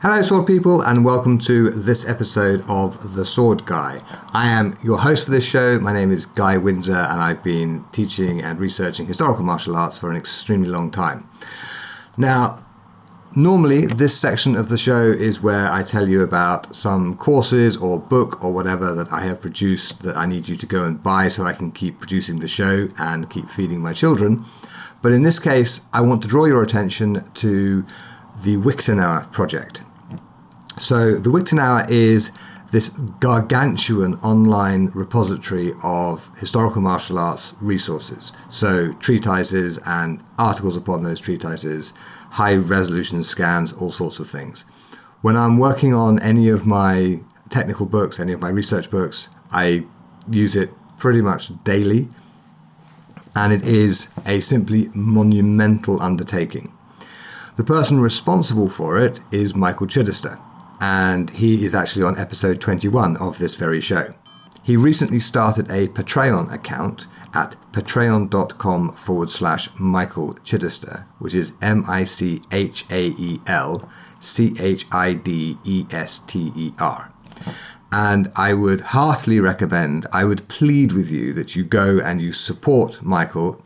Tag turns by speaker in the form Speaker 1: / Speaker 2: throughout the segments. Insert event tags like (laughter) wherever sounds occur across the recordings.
Speaker 1: Hello, sword people, and welcome to this episode of The Sword Guy. I am your host for this show. My name is Guy Windsor, and I've been teaching and researching historical martial arts for an extremely long time. Now, normally, this section of the show is where I tell you about some courses or book or whatever that I have produced that I need you to go and buy so I can keep producing the show and keep feeding my children. But in this case, I want to draw your attention to the Wiktenauer project. So the Wiktenauer is this gargantuan online repository of historical martial arts resources. So treatises and articles upon those treatises, high resolution scans, all sorts of things. When I'm working on any of my technical books, any of my research books, I use it pretty much daily. And it is a simply monumental undertaking. The person responsible for it is Michael Chidester and he is actually on episode 21 of this very show. He recently started a Patreon account at patreon.com forward slash Michael Chidester, which is M I C H A E L C H I D E S T E R. And I would heartily recommend, I would plead with you that you go and you support Michael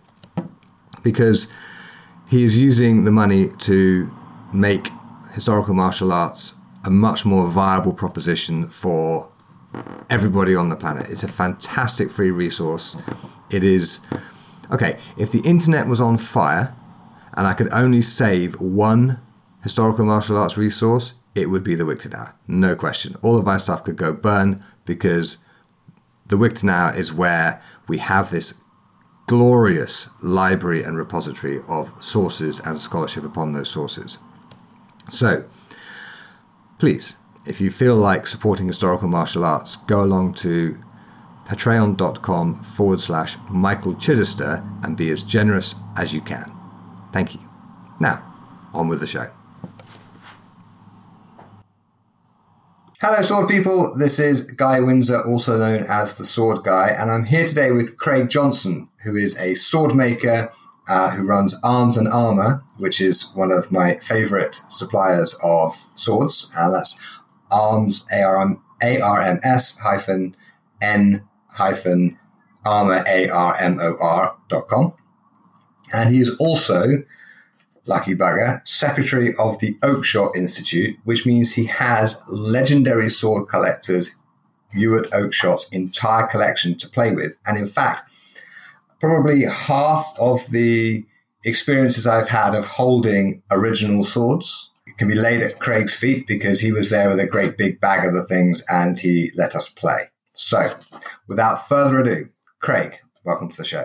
Speaker 1: because he is using the money to make historical martial arts a much more viable proposition for everybody on the planet. It's a fantastic free resource. It is okay. If the internet was on fire and I could only save one historical martial arts resource, it would be the Wiktenauer. No question. All of my stuff could go burn because the Wiktenauer is where we have this glorious library and repository of sources and scholarship upon those sources. So, please, if you feel like supporting historical martial arts, go along to patreon.com forward slash Michael Chidester and be as generous as you can. Thank you. Now, on with the show. Hello, sword people. This is Guy Windsor, also known as the Sword Guy, and I'm here today with Craig Johnson, who is a sword maker uh, who runs Arms and Armor, which is one of my favorite suppliers of swords, and that's arms, A-R-M, A-R-M-S hyphen N hyphen armor, A-R-M-O-R dot com. And he is also, lucky bugger, secretary of the Oakeshott Institute, which means he has legendary sword collectors Ewart Oakeshott's entire collection to play with. And in fact, probably half of the experiences I've had of holding original swords can be laid at Craig's feet because he was there with a great big bag of the things and he let us play. So, without further ado, Craig, welcome to the show.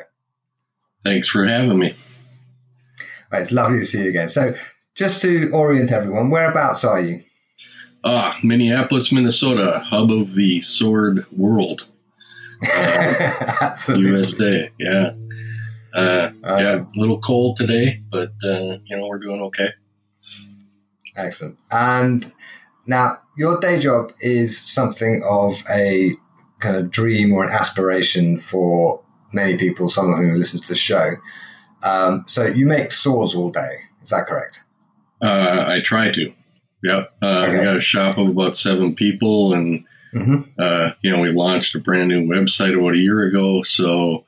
Speaker 2: Thanks for having me.
Speaker 1: Right, it's lovely to see you again. So, just to orient everyone, whereabouts are you?
Speaker 2: Ah, Minneapolis, Minnesota, hub of the sword world. (laughs) USA, yeah. Uh, um, yeah, a little cold today, but uh, you know we're doing okay.
Speaker 1: Excellent. And now your day job is something of a kind of dream or an aspiration for many people, some of whom listen to the show. Um, so you make swords all day. Is that correct?
Speaker 2: Uh, I try to. Yep. Uh, okay. I got a shop of about seven people, and Mm-hmm. Uh, you know, we launched a brand new website about a year ago, so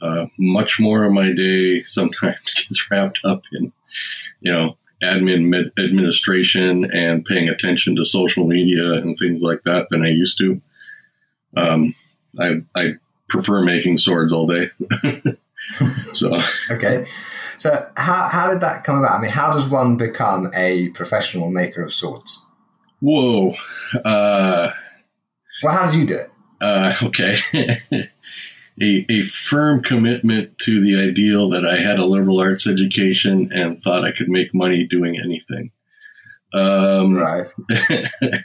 Speaker 2: uh, much more of my day (laughs) sometimes gets wrapped up in, you know, admin med- administration and paying attention to social media and things like that than I used to. Um, I, I prefer making swords all day. (laughs) so
Speaker 1: okay, so how how did that come about? I mean, how does one become a professional maker of swords?
Speaker 2: Whoa. Uh,
Speaker 1: well, how did you do it?
Speaker 2: Uh, okay. (laughs) a, a firm commitment to the ideal that I had a liberal arts education and thought I could make money doing anything. Um,
Speaker 1: right. (laughs)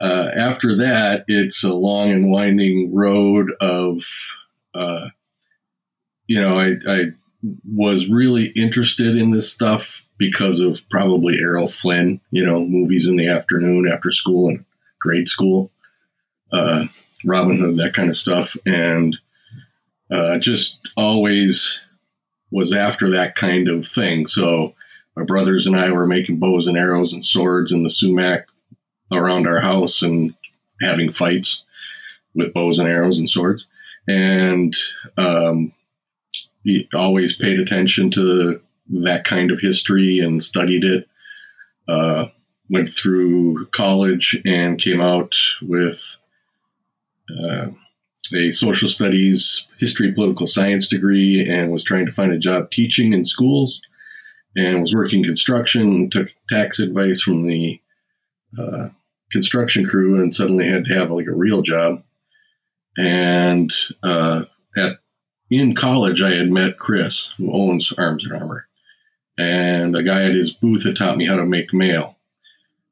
Speaker 2: uh, after that, it's a long and winding road of, uh, you know, I, I was really interested in this stuff because of probably Errol Flynn, you know, movies in the afternoon after school and grade school uh, Robin Hood, that kind of stuff, and uh, just always was after that kind of thing. So my brothers and I were making bows and arrows and swords in the sumac around our house and having fights with bows and arrows and swords. And um, he always paid attention to that kind of history and studied it. Uh, went through college and came out with a social studies, history, political science degree, and was trying to find a job teaching in schools. And was working construction. Took tax advice from the uh, construction crew, and suddenly had to have like a real job. And uh, at in college, I had met Chris, who owns Arms and Armor, and a guy at his booth had taught me how to make mail.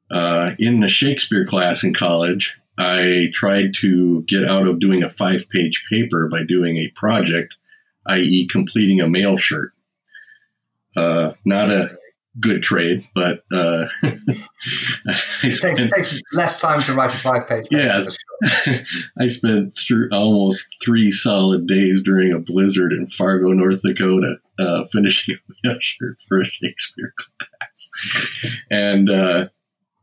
Speaker 2: Uh, in the Shakespeare class in college, I tried to get out of doing a five page paper by doing a project, i.e., completing a mail shirt. Uh, not a good trade, but uh, (laughs)
Speaker 1: it takes, takes, less time to write a five page
Speaker 2: Yeah, (laughs) I spent th- almost three solid days during a blizzard in Fargo, North Dakota, uh, finishing a shirt for a Shakespeare class, and uh,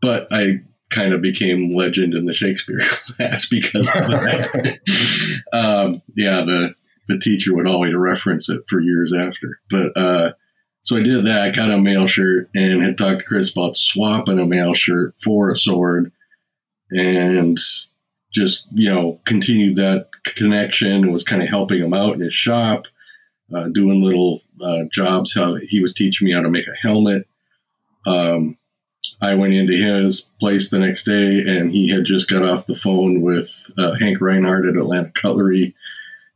Speaker 2: but I kind of became legend in the Shakespeare (laughs) class because of that. (laughs) um, yeah, the the teacher would always reference it for years after, but uh, so I did that. I got a mail shirt and had talked to Chris about swapping a mail shirt for a sword and just, you know, continued that connection and was kind of helping him out in his shop, uh, doing little uh, jobs. How he was teaching me how to make a helmet. Um, I went into his place the next day and he had just got off the phone with uh, Hank Reinhardt at Atlanta Cutlery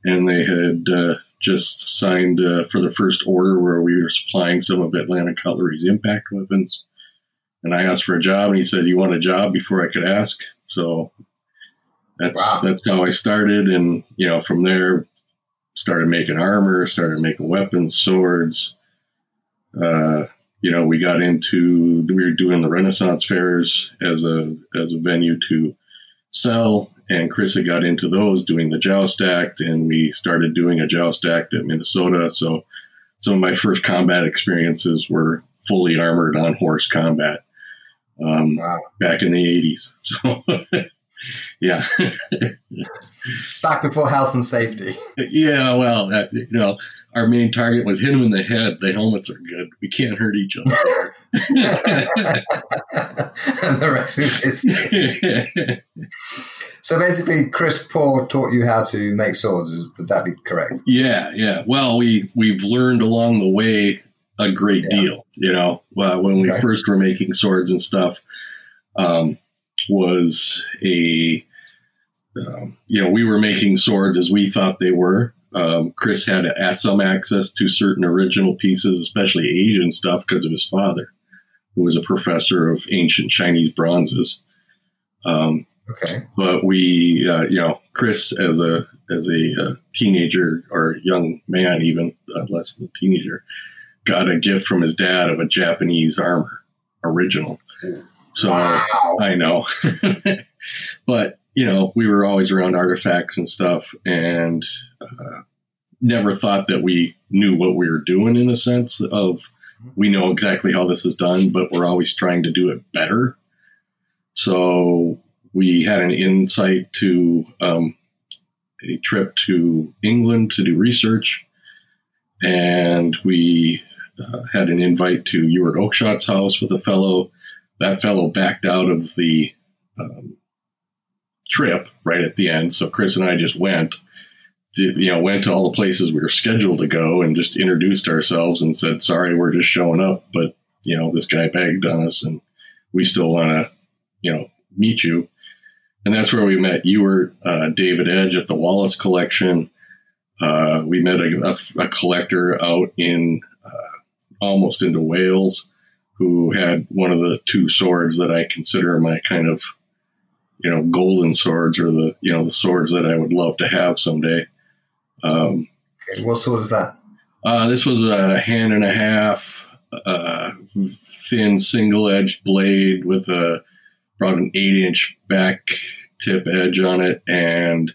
Speaker 2: and they had uh, just signed uh, for the first order where we were supplying some of Atlanta Cutlery's impact weapons. And I asked for a job, and he said, "You want a job?" Before I could ask, so that's wow. that's how I started. And you know, from there, started making armor, started making weapons, swords. Uh, you know, we got into we were doing the Renaissance fairs as a as a venue to sell and Chris had got into those doing the Joust Act, and we started doing a Joust Act at Minnesota. So some of my first combat experiences were fully armored on horse combat um, wow. back in the 80s. (laughs) So, yeah. (laughs)
Speaker 1: back before health and safety.
Speaker 2: Yeah, well, that, you know, our main target was hit him in the head. The helmets are good. We can't hurt each other.
Speaker 1: and (laughs) the rest is history. So basically, Chris Poor taught you how to make swords. Would that be correct?
Speaker 2: Yeah, yeah. Well, we we've learned along the way a great yeah. deal. You know, uh, when we okay. first were making swords and stuff, um, was a um, you know we were making swords as we thought they were. Um, Chris had some access to certain original pieces, especially Asian stuff, because of his father, who was a professor of ancient Chinese bronzes. Um,
Speaker 1: Okay.
Speaker 2: But we, uh, you know, Chris as a as a uh, teenager or young man, even uh, less than a teenager, got a gift from his dad of a Japanese armor, original. So wow. I know, (laughs) but you know, we were always around artifacts and stuff, and uh, never thought that we knew what we were doing in a sense of we know exactly how this is done, but we're always trying to do it better. So we had an insight to um, a trip to England to do research, and we uh, had an invite to Ewart Oakeshott's house with a fellow. That fellow backed out of the um, trip right at the end, so Chris and I just went. Did, you know, went to all the places we were scheduled to go and just introduced ourselves and said, "Sorry, we're just showing up, but you know, this guy begged on us, and we still want to, you know, meet you." and that's where we met. You were uh, David Edge at the Wallace Collection. Uh, we met a, a, a, collector out in uh, almost into Wales who had one of the two swords that I consider my kind of you know golden swords or the you know the swords that I would love to have someday. Um,
Speaker 1: okay, what sword is that?
Speaker 2: Uh, this was a hand and a half, uh, thin single edged blade with a about an eight inch back tip edge on it and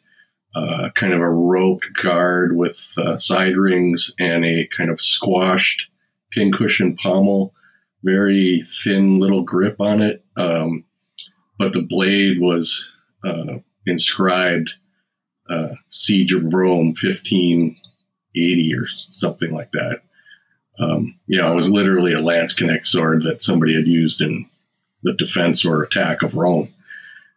Speaker 2: uh, kind of a roped guard with uh, side rings and a kind of squashed pincushion pommel very thin little grip on it. Um, but the blade was uh, inscribed uh, Siege of Rome 1580 or something like that. Um, you know, it was literally a Landsknecht sword that somebody had used in the defense or attack of Rome.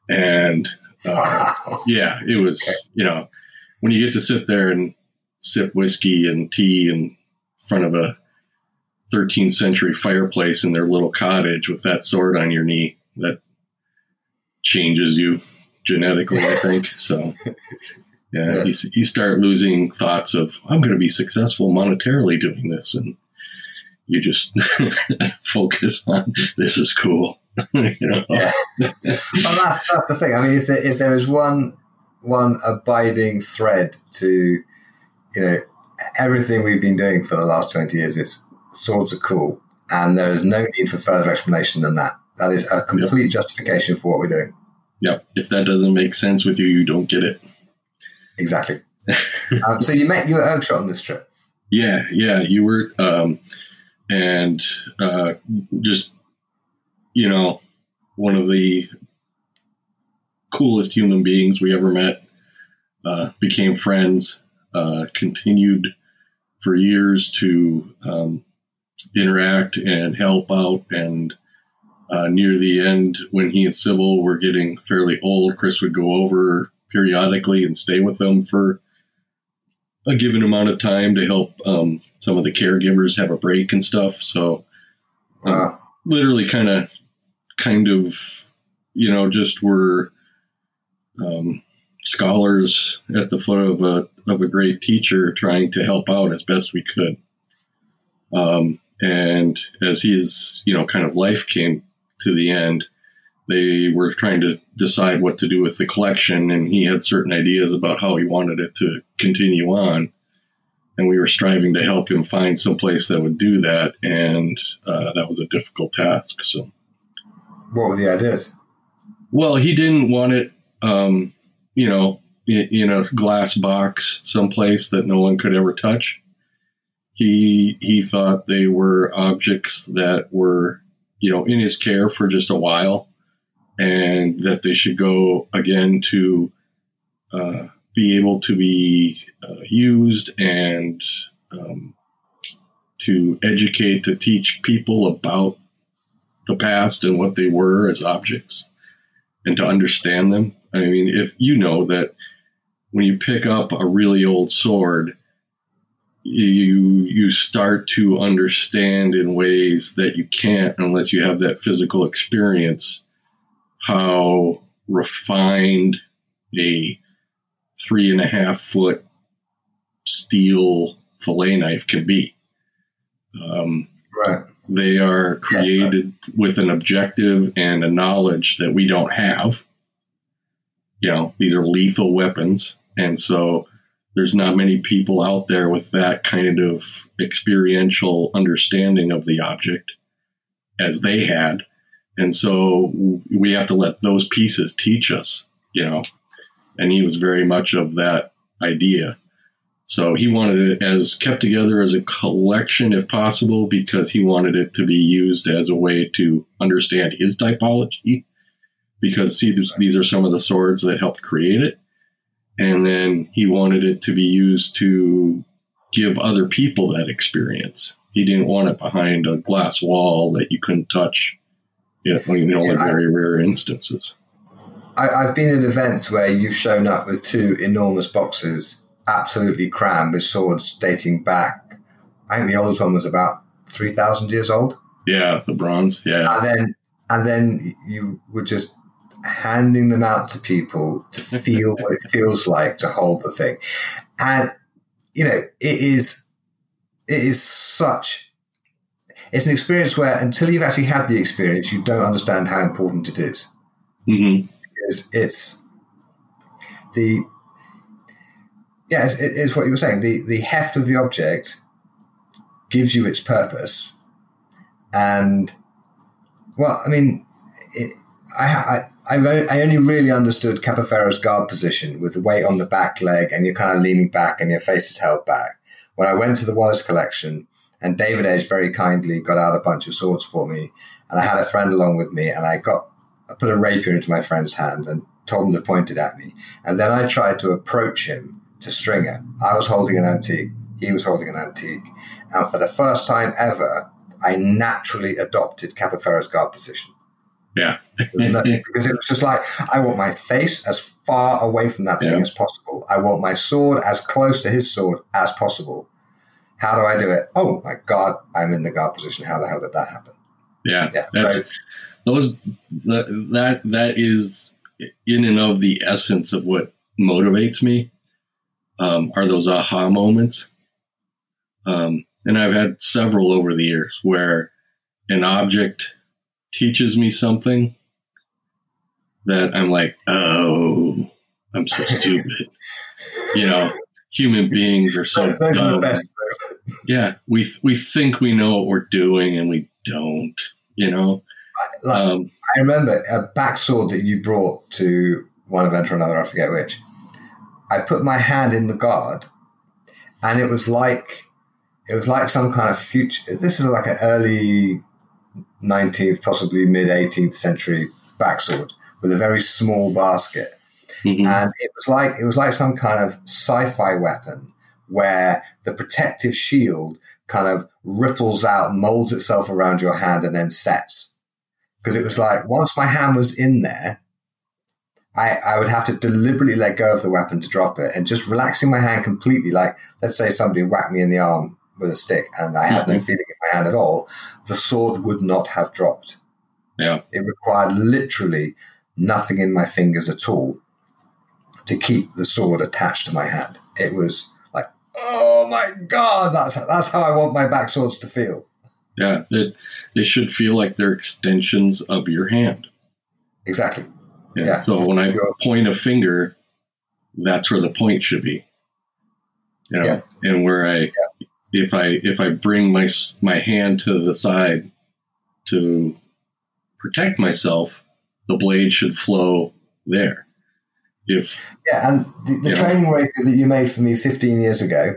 Speaker 2: And uh, yeah, it was, you know, when you get to sit there and sip whiskey and tea in front of a 13th century fireplace in their little cottage with that sword on your knee, that changes you genetically, I think. (laughs) So, yeah, yes. you, you start losing thoughts of, I'm going to be successful monetarily doing this. And you just (laughs) focus on this is cool. (laughs) you know?
Speaker 1: yeah. well, that's, that's the thing. I mean, if there, if there is one one abiding thread to you know everything we've been doing for the last twenty years, is swords are cool, and there is no need for further explanation than that. That is a complete yep. justification for what we're doing.
Speaker 2: Yep. If that doesn't make sense with you, you don't get it.
Speaker 1: Exactly. (laughs) um, so you met Ewart Oakeshott on this trip.
Speaker 2: Yeah, yeah, you were, um, and uh, just you know, one of the coolest human beings we ever met. Uh, became friends. Uh, continued for years to um, interact and help out. And uh, near the end, when he and Sybil were getting fairly old, Chris would go over periodically and stay with them for a given amount of time to help um, some of the caregivers have a break and stuff. So, um, wow. literally, kind of, kind of, you know, just were um, scholars at the foot of a of a great teacher, trying to help out as best we could. Um, and as his, you know, kind of life came to the end, they were trying to decide what to do with the collection, and he had certain ideas about how he wanted it to continue on. And we were striving to help him find some place that would do that, and uh, that was a difficult task. So,
Speaker 1: what were the ideas?
Speaker 2: Well, he didn't want it, um, you know, in, in a glass box someplace that no one could ever touch he he thought they were objects that were you know in his care for just a while and that they should go again to uh, be able to be uh, used and um, to educate to teach people about the past and what they were as objects and to understand them. I mean if you know that when you pick up a really old sword you you start to understand in ways that you can't unless you have that physical experience how refined a three and a half foot steel fillet knife can be.
Speaker 1: Um, right.
Speaker 2: They are created yes, with an objective and a knowledge that we don't have. You know, these are lethal weapons. And so there's not many people out there with that kind of experiential understanding of the object as they had. And so we have to let those pieces teach us, you know. And he was very much of that idea. So he wanted it as kept together as a collection if possible because he wanted it to be used as a way to understand his typology. Because see, these are some of the swords that helped create it and then he wanted it to be used to give other people that experience. He didn't want it behind a glass wall that you couldn't touch. You know, in only yeah, very I, rare instances.
Speaker 1: I, have been at events where you've shown up with two enormous boxes, absolutely crammed with swords dating back. I think the oldest one was about three thousand years old.
Speaker 2: Yeah, the bronze. Yeah,
Speaker 1: and then and then you would just handing them out to people to (laughs) feel what it feels like to hold the thing. And, you know, it is, it is such, it's an experience where until you've actually had the experience, you don't understand how important it is.
Speaker 2: Mm-hmm.
Speaker 1: Because it's the, yeah, it's, it's what you were saying. The, the heft of the object gives you its purpose. And, well, I mean, it, I, I I, only really understood Capoferro's guard position with the weight on the back leg and you're kind of leaning back and your face is held back. When I went to the Wallace collection And David Edge very kindly got out a bunch of swords for me. And I had a friend along with me, and I got I put a rapier into my friend's hand and told him to point it at me. And then I tried to approach him to string it. I was holding an antique, he was holding an antique. And for the first time ever, I naturally adopted Capoferro's guard position.
Speaker 2: Yeah. (laughs)
Speaker 1: because it was just like, I want my face as far away from that thing yeah. as possible. I want my sword as close to his sword as possible. How do I do it? Oh my God, I'm in the guard position. How the hell did that happen?
Speaker 2: Yeah. yeah that's, so, those, that, that, that is in and of the essence of what motivates me um, are those aha moments. Um, and I've had several over the years where an object teaches me something that I'm like, oh, I'm so (laughs) stupid. you know, human beings are so dumb. Yeah, we we think we know what we're doing and we don't. You know,
Speaker 1: like, um, I remember a backsword that you brought to one event or another. I forget which. I put my hand in the guard, and it was like it was like some kind of future. This is like an early 19th, possibly mid 18th century backsword with a very small basket. Mm-hmm. And it was like it was like some kind of sci-fi weapon where the protective shield kind of ripples out, molds itself around your hand, and then sets. Because it was like once my hand was in there, I, I would have to deliberately let go of the weapon to drop it, and just relaxing my hand completely. Like let's say somebody whacked me in the arm with a stick, and I had mm-hmm. no feeling in my hand at all, the sword would not have dropped.
Speaker 2: Yeah.
Speaker 1: It required literally nothing in my fingers at all to keep the sword attached to my hand. It was like, oh my god, that's that's how I want my back swords to feel.
Speaker 2: Yeah, it, they should feel like they're extensions of your hand.
Speaker 1: Exactly.
Speaker 2: Yeah. yeah so when I point a finger, that's where the point should be. You know, yeah. and where I yeah if I if I bring my my hand to the side to protect myself, the blade should flow there. If
Speaker 1: yeah, and the, the training know, rapier that you made for me 15 years ago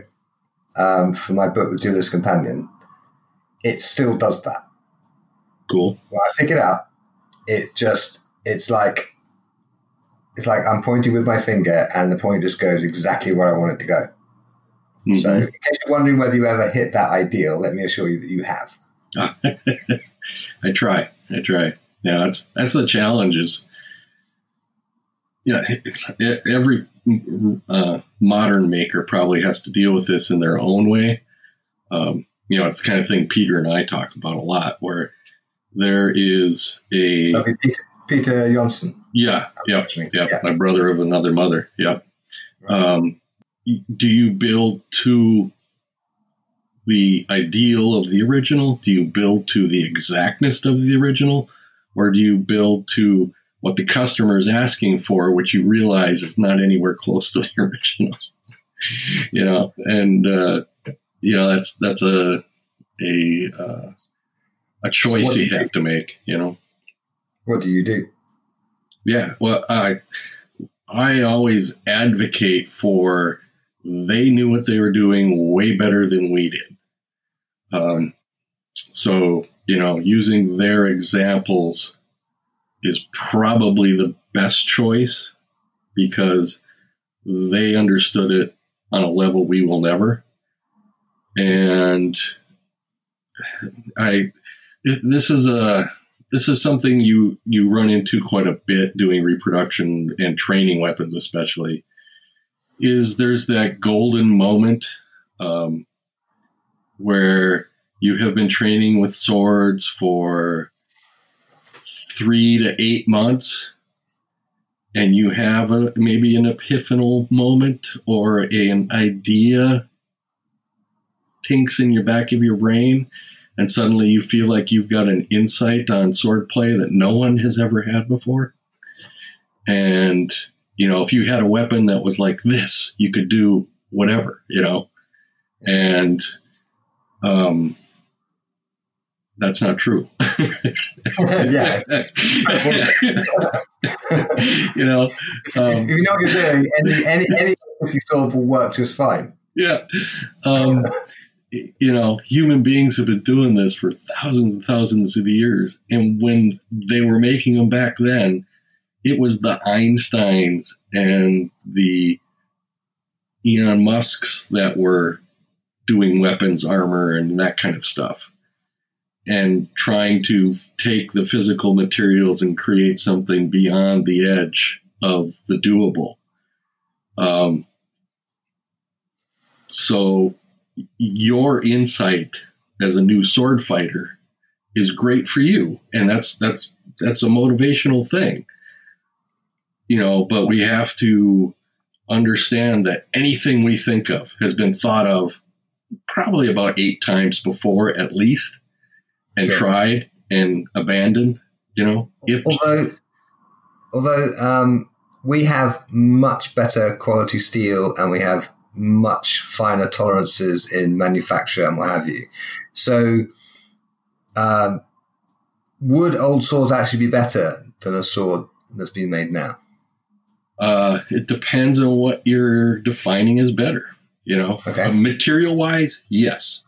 Speaker 1: um, for my book, The Duelist Companion, it still does that.
Speaker 2: Cool.
Speaker 1: When I pick it up, it just it's like it's like I'm pointing with my finger, and the point just goes exactly where I want it to go. Mm-hmm. So, in case you're wondering whether you ever hit that ideal, let me assure you that you have. (laughs)
Speaker 2: I try. I try. Yeah, that's that's the challenge. Is yeah, every uh, modern maker probably has to deal with this in their own way. Um, you know, it's the kind of thing Peter and I talk about a lot, where there is a
Speaker 1: Peter, Peter Johnsson.
Speaker 2: Yeah, yeah, yeah, yeah, my brother of another mother. Yeah. Right. Um, do you build to the ideal of the original? Do you build to the exactness of the original? Or do you build to what the customer is asking for, which you realize is not anywhere close to (laughs) the original? (laughs) you know, and, uh, you know, that's, that's a, a, uh, a choice so you, you have to make, you know.
Speaker 1: What do you do?
Speaker 2: Yeah. Well, I, I always advocate for they knew what they were doing way better than we did. Um, so, you know, using their examples is probably the best choice because they understood it on a level we will never. And I, this is a, this is something you, you run into quite a bit doing reproduction and training weapons, especially is there's that golden moment um, where you have been training with swords for three to eight months and you have a, maybe an epiphanal moment or a, an idea tinks in your back of your brain and suddenly you feel like you've got an insight on swordplay that no one has ever had before. And you know, if you had a weapon that was like this, you could do whatever, you know, and um, that's not true. (laughs)
Speaker 1: yes. (laughs)
Speaker 2: you know, um,
Speaker 1: if you know what you're doing, any any any sword will work just fine.
Speaker 2: Yeah. Um, you know, human beings have been doing this for thousands and thousands of years. And when they were making them back then, it was the Einsteins and the Elon Musks that were doing weapons, armor, and that kind of stuff. And trying to take the physical materials and create something beyond the edge of the doable. Um, so your insight as a new sword fighter is great for you and that's that's that's a motivational thing you know but we have to understand that anything we think of has been thought of probably about eight times before at least and sure. tried and abandoned you know
Speaker 1: if although although um, we have much better quality steel and we have much finer tolerances in manufacture and what have you. So, um, would old swords actually be better than a sword that's being made now?
Speaker 2: Uh, it depends on what you're defining as better. You know, okay. uh, material wise, yes.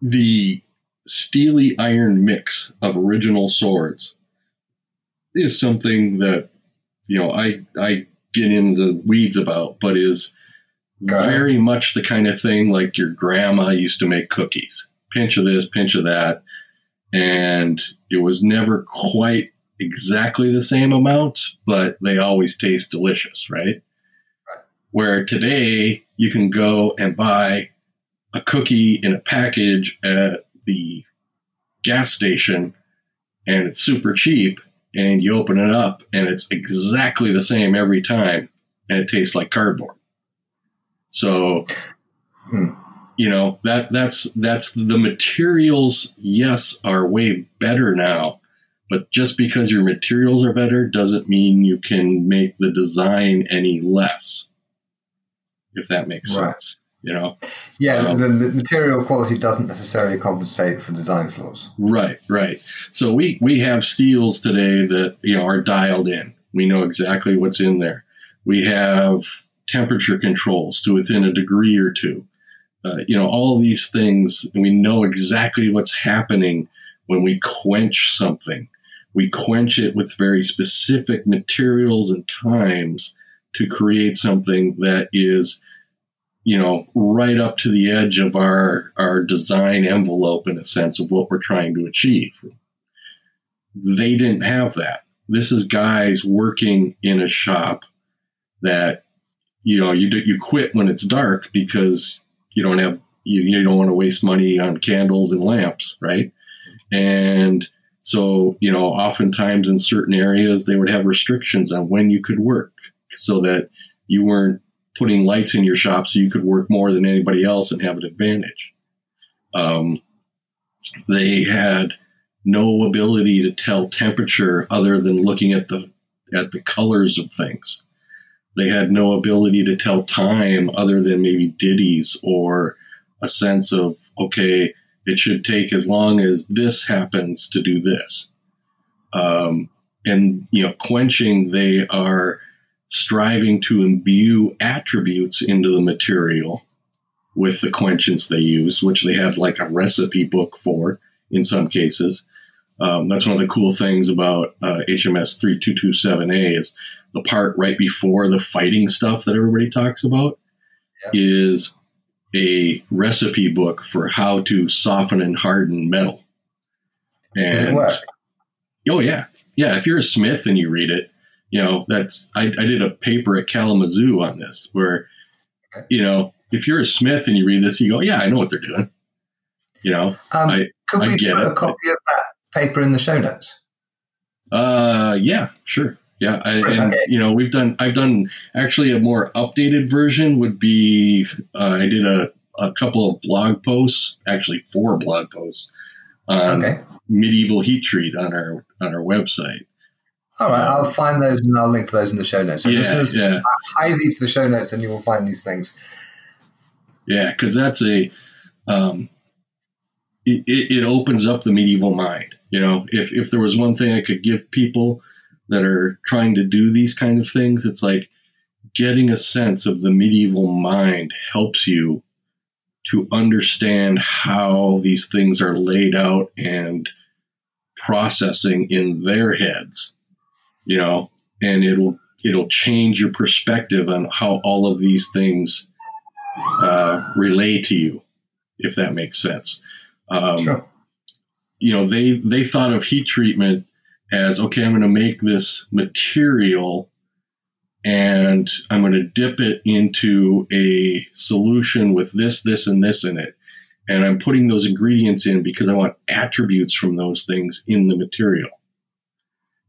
Speaker 2: The steely iron mix of original swords is something that you know I I get into the weeds about, but is very much the kind of thing like your grandma used to make cookies. Pinch of this, pinch of that. And it was never quite exactly the same amount, but they always taste delicious, right? right? Where today you can go and buy a cookie in a package at the gas station and it's super cheap and you open it up and it's exactly the same every time and it tastes like cardboard. So, hmm. you know that that's that's the materials. Yes, are way better now, but just because your materials are better doesn't mean you can make the design any less. If that makes right. sense, you know.
Speaker 1: Yeah, um, the, the material quality doesn't necessarily compensate for design flaws.
Speaker 2: Right, right. So we we have steels today that you know are dialed in. We know exactly what's in there. We have temperature controls to within a degree or two. Uh, you know, all these things, and we know exactly what's happening when we quench something. We quench it with very specific materials and times to create something that is, you know, right up to the edge of our, our design envelope in a sense of what we're trying to achieve. They didn't have that. This is guys working in a shop that you know you do, you quit when it's dark because you don't have you, you don't want to waste money on candles and lamps right and so you know oftentimes in certain areas they would have restrictions on when you could work so that you weren't putting lights in your shop so you could work more than anybody else and have an advantage. Um, they had no ability to tell temperature other than looking at the at the colors of things. They had no ability to tell time other than maybe ditties or a sense of, okay, it should take as long as this happens to do this. Um, and, you know, quenching, they are striving to imbue attributes into the material with the quenchants they use, which they had like a recipe book for in some cases. Um, that's one of the cool things about uh, HMS 3227A is the part right before the fighting stuff that everybody talks about is a recipe book for how to soften and harden metal. And Does it work? Oh yeah, yeah. If you're a smith and you read it, you know that's I, I did a paper at Kalamazoo on this where, you know, if you're a smith and you read this, you go, yeah, I know what they're doing. You know, um, I,
Speaker 1: could I we get put it. a copy of that paper in the show notes?
Speaker 2: Uh, yeah, sure. Yeah, I, and you know we've done. I've done actually a more updated version would be. Uh, I did a a couple of blog posts, actually four blog posts on okay. medieval heat treat on our on our website.
Speaker 1: All right, I'll find those and I'll link to those in the show notes. So
Speaker 2: yeah, is, yeah.
Speaker 1: Hide these to the show notes, and you will find these things.
Speaker 2: Yeah, because that's a um, it, it opens up the medieval mind. You know, if if there was one thing I could give people that are trying to do these kind of things, it's like getting a sense of the medieval mind helps you to understand how these things are laid out and processing in their heads, you know, and it'll it'll change your perspective on how all of these things uh, relate to you, if that makes sense. Um, sure. You know, they they thought of heat treatment as okay, I'm going to make this material and I'm going to dip it into a solution with this, this, and this in it. And I'm putting those ingredients in because I want attributes from those things in the material.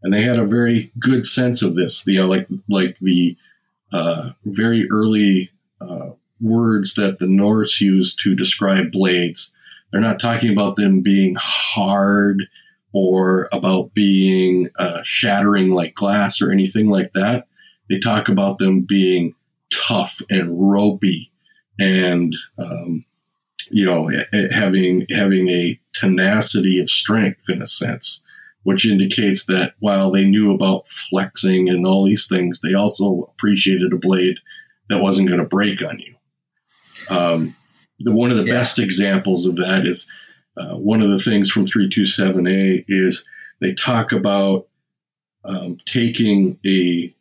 Speaker 2: And they had a very good sense of this. The, know, like like the uh, very early uh, words that the Norse used to describe blades. They're not talking about them being hard or about being uh, shattering like glass or anything like that. They talk about them being tough and ropey and um, you know having having a tenacity of strength in a sense which indicates that while they knew about flexing and all these things they also appreciated a blade that wasn't going to break on you um, the, one of the yeah. best examples of that is uh, one of the things from 327A is they talk about um, taking a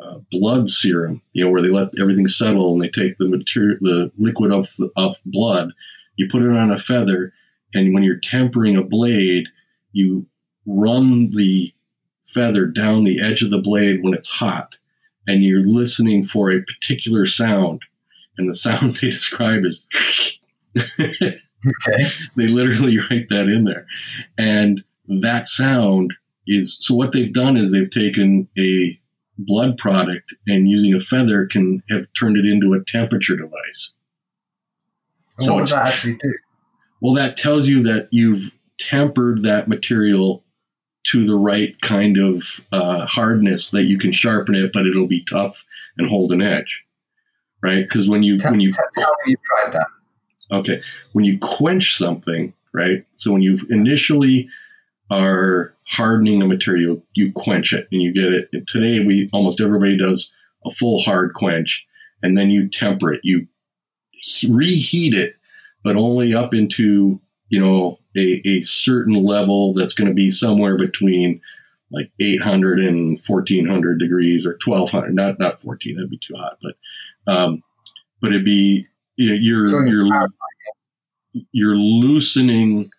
Speaker 2: uh, blood serum, you know, where they let everything settle and they take the material, the liquid of, of blood, you put it on a feather, and when you're tempering a blade, you run the feather down the edge of the blade when it's hot, and you're listening for a particular sound, and the sound (laughs) they describe is. (laughs) Okay. they literally (laughs) write that in there. And that sound is so what they've done is they've taken a blood product and using a feather can have turned it into a temperature device.
Speaker 1: And so what does that actually do?
Speaker 2: Well, that tells you that you've tempered that material to the right kind of uh, hardness that you can sharpen it, but it'll be tough and hold an edge, right? Because when you
Speaker 1: tell,
Speaker 2: when you
Speaker 1: tell me you tried that.
Speaker 2: Okay. When you quench something, right? So when you initially are hardening a material, you quench it and you get it. And today, we almost everybody does a full hard quench, and then you temper it. You reheat it, but only up into you know a, a certain level that's going to be somewhere between like 800 and 1400 degrees or 1200 not not 14 that'd be too hot but um but it'd be you're so you're you're loosening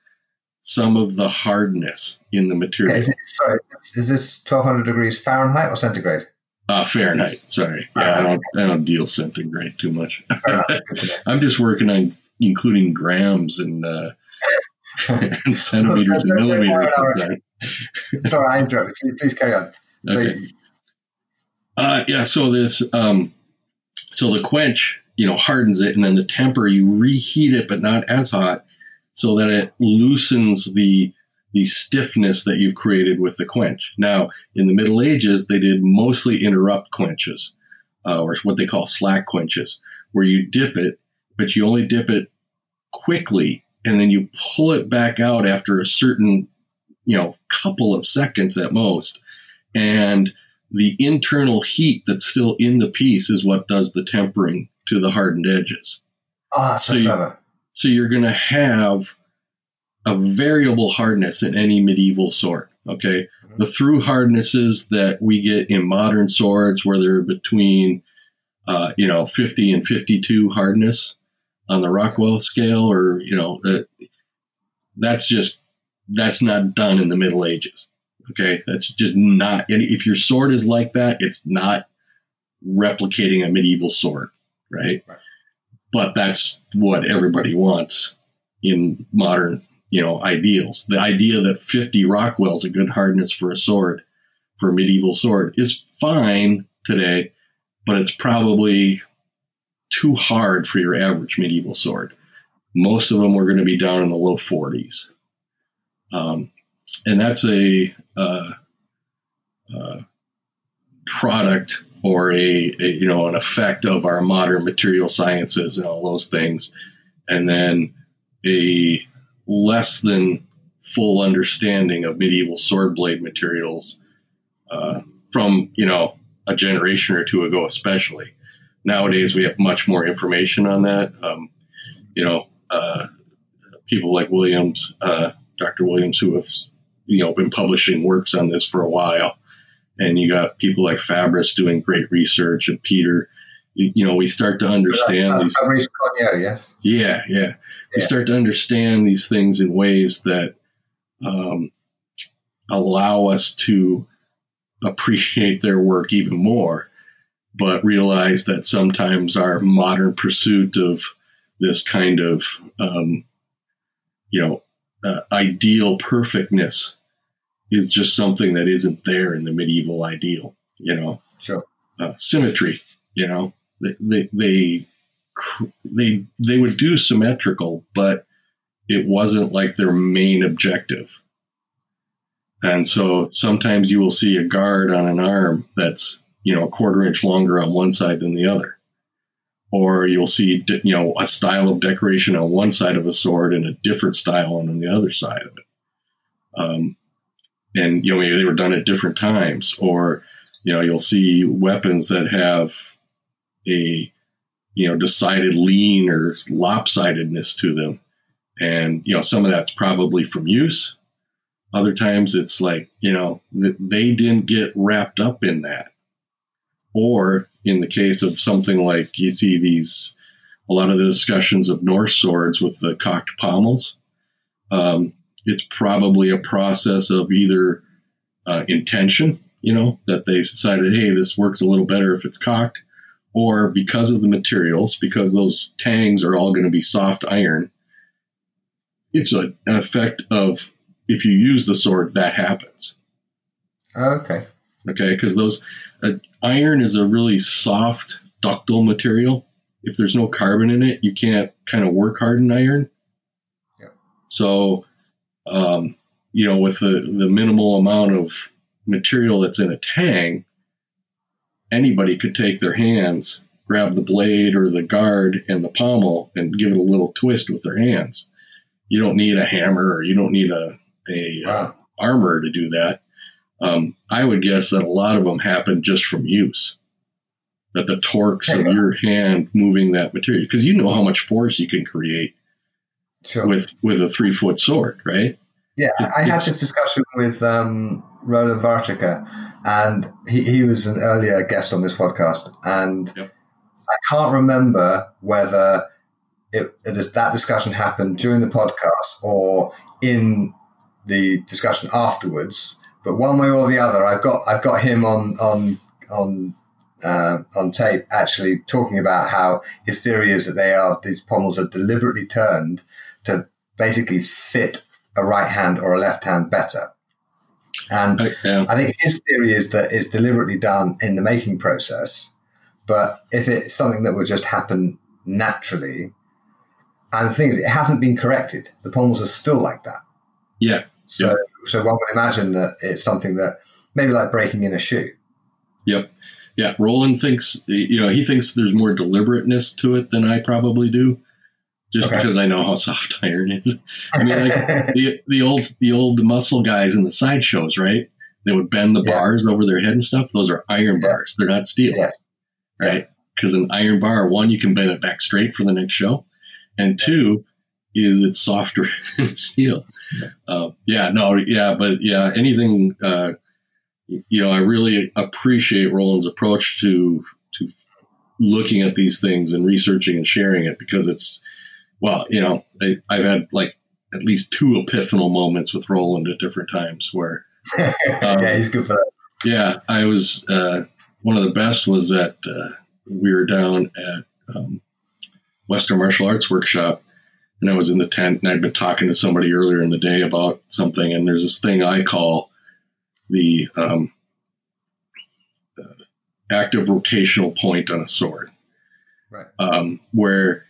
Speaker 2: some of the hardness in the material.
Speaker 1: Is it, sorry, is this 1200 degrees Fahrenheit or centigrade?
Speaker 2: Uh, Fahrenheit. Sorry, yeah, I don't I don't deal centigrade too much. (laughs) I'm just working on including grams and, uh, (laughs) and centimeters and millimeters.
Speaker 1: sorry, I interrupted. Please, please carry on. So, okay.
Speaker 2: Uh, yeah. So this, um, so the quench you know hardens it and then the temper you reheat it but not as hot so that it loosens the the stiffness that you've created with the quench. Now in the middle ages they did mostly interrupt quenches uh, or what they call slack quenches where you dip it but you only dip it quickly and then you pull it back out after a certain you know couple of seconds at most and the internal heat that's still in the piece is what does the tempering to the hardened edges.
Speaker 1: Ah, so, you,
Speaker 2: so you're going to have a variable hardness in any medieval sword. Okay, mm-hmm. the through hardnesses that we get in modern swords, where they're between, uh, you know, 50 and 52 hardness on the Rockwell scale, or you know, uh, that's just that's not done in the Middle Ages. Okay, that's just not. If your sword is like that, it's not replicating a medieval sword right? right? But that's what everybody wants in modern, you know, ideals. The idea that 50 Rockwell is a good hardness for a sword, for a medieval sword, is fine today, but it's probably too hard for your average medieval sword. Most of them are going to be down in the low 40s. Um, and that's a uh, uh, product or a, a, you know an effect of our modern material sciences and all those things, and then a less than full understanding of medieval sword blade materials uh, from you know a generation or two ago, especially. Nowadays, we have much more information on that. Um, you know, uh, people like Williams, uh, Dr. Williams, who have, you know, been publishing works on this for a while. And you got people like Fabrice doing great research and Peter. You, you know, we start to understand
Speaker 1: that's,
Speaker 2: these.
Speaker 1: Fabrice Cognot, yes.
Speaker 2: Yeah, yeah, We start to understand these things in ways that um, allow us to appreciate their work even more, but realize that sometimes our modern pursuit of this kind of, um, you know, uh, ideal perfectness is just something that isn't there in the medieval ideal, you know
Speaker 1: Sure.
Speaker 2: uh, symmetry. You know, they, they they they they would do symmetrical, but it wasn't like their main objective. And so sometimes you will see a guard on an arm that's you know a quarter inch longer on one side than the other, or you'll see you know a style of decoration on one side of a sword and a different style on the other side of it. Um, and you know maybe they were done at different times, or you know you'll see weapons that have a you know decided lean or lopsidedness to them. And you know some of that's probably from use. Other times it's like you know they didn't get wrapped up in that. Or in the case of something like you see these a lot of the discussions of norse swords with the cocked pommels. Um, it's probably a process of either uh, intention you know, that they decided, hey, this works a little better if it's cocked, or because of the materials, because those tangs are all going to be soft iron. It's a, an effect of if you use the sword, that happens.
Speaker 1: Okay.
Speaker 2: Okay, because those uh, iron is a really soft, ductile material. If there's no carbon in it, you can't kind of work harden iron.
Speaker 1: Yep.
Speaker 2: So, um, you know, with the the minimal amount of material that's in a tang, anybody could take their hands, grab the blade or the guard and the pommel, and give it a little twist with their hands. You don't need a hammer or you don't need a a uh, armor to do that. Um, I would guess that a lot of them happen just from use. That the torques of your hand moving that material, because you know how much force you can create
Speaker 1: Sure.
Speaker 2: with with a three foot sword, right?
Speaker 1: Yeah,
Speaker 2: It-
Speaker 1: I had this discussion with um, Roland Warzecha, and he, he was an earlier guest on this podcast, and
Speaker 2: Yep.
Speaker 1: I can't remember whether it, it, that discussion happened during the podcast or in the discussion afterwards. But one way or the other, I've got I've got him on on on uh, on tape actually talking about how his theory is that they are these pommels are deliberately turned to basically fit a right hand or a left hand better. And
Speaker 2: oh, I,
Speaker 1: I think his theory is that it's deliberately done in the making process, but if it's something that would just happen naturally, and the thing is, it hasn't been corrected. The pommels are still like that.
Speaker 2: yeah,
Speaker 1: So, so one would imagine that it's something that maybe like breaking in a shoe.
Speaker 2: yep, yeah. Roland thinks you know he thinks there's more deliberateness to it than I probably do, just
Speaker 1: Okay.
Speaker 2: because I know how soft (laughs) iron is. I mean, like (laughs) the the old the old muscle guys in the sideshows, right? They would bend the
Speaker 1: Yeah.
Speaker 2: bars over their head and stuff. Those are iron
Speaker 1: Yeah.
Speaker 2: bars. They're not steel,
Speaker 1: Yes.
Speaker 2: right? Because an iron bar, one, you can bend it back straight for the next show, and two, is it's softer (laughs) than steel.
Speaker 1: Yeah.
Speaker 2: Uh, yeah, no, yeah, but yeah, anything. Uh, you know, I really appreciate Roland's approach to to looking at these things and researching and sharing it because it's well, you know, I, I've had like at least two epiphanal moments with Roland at different times where (laughs)
Speaker 1: yeah, he's good for that.
Speaker 2: yeah, I was uh, one of the best was that uh, we were down at um, Western Martial Arts Workshop, and I was in the tent, and I'd been talking to somebody earlier in the day about something, and there's this thing I call the um, uh, active rotational point on a sword,
Speaker 1: Right.
Speaker 2: um, where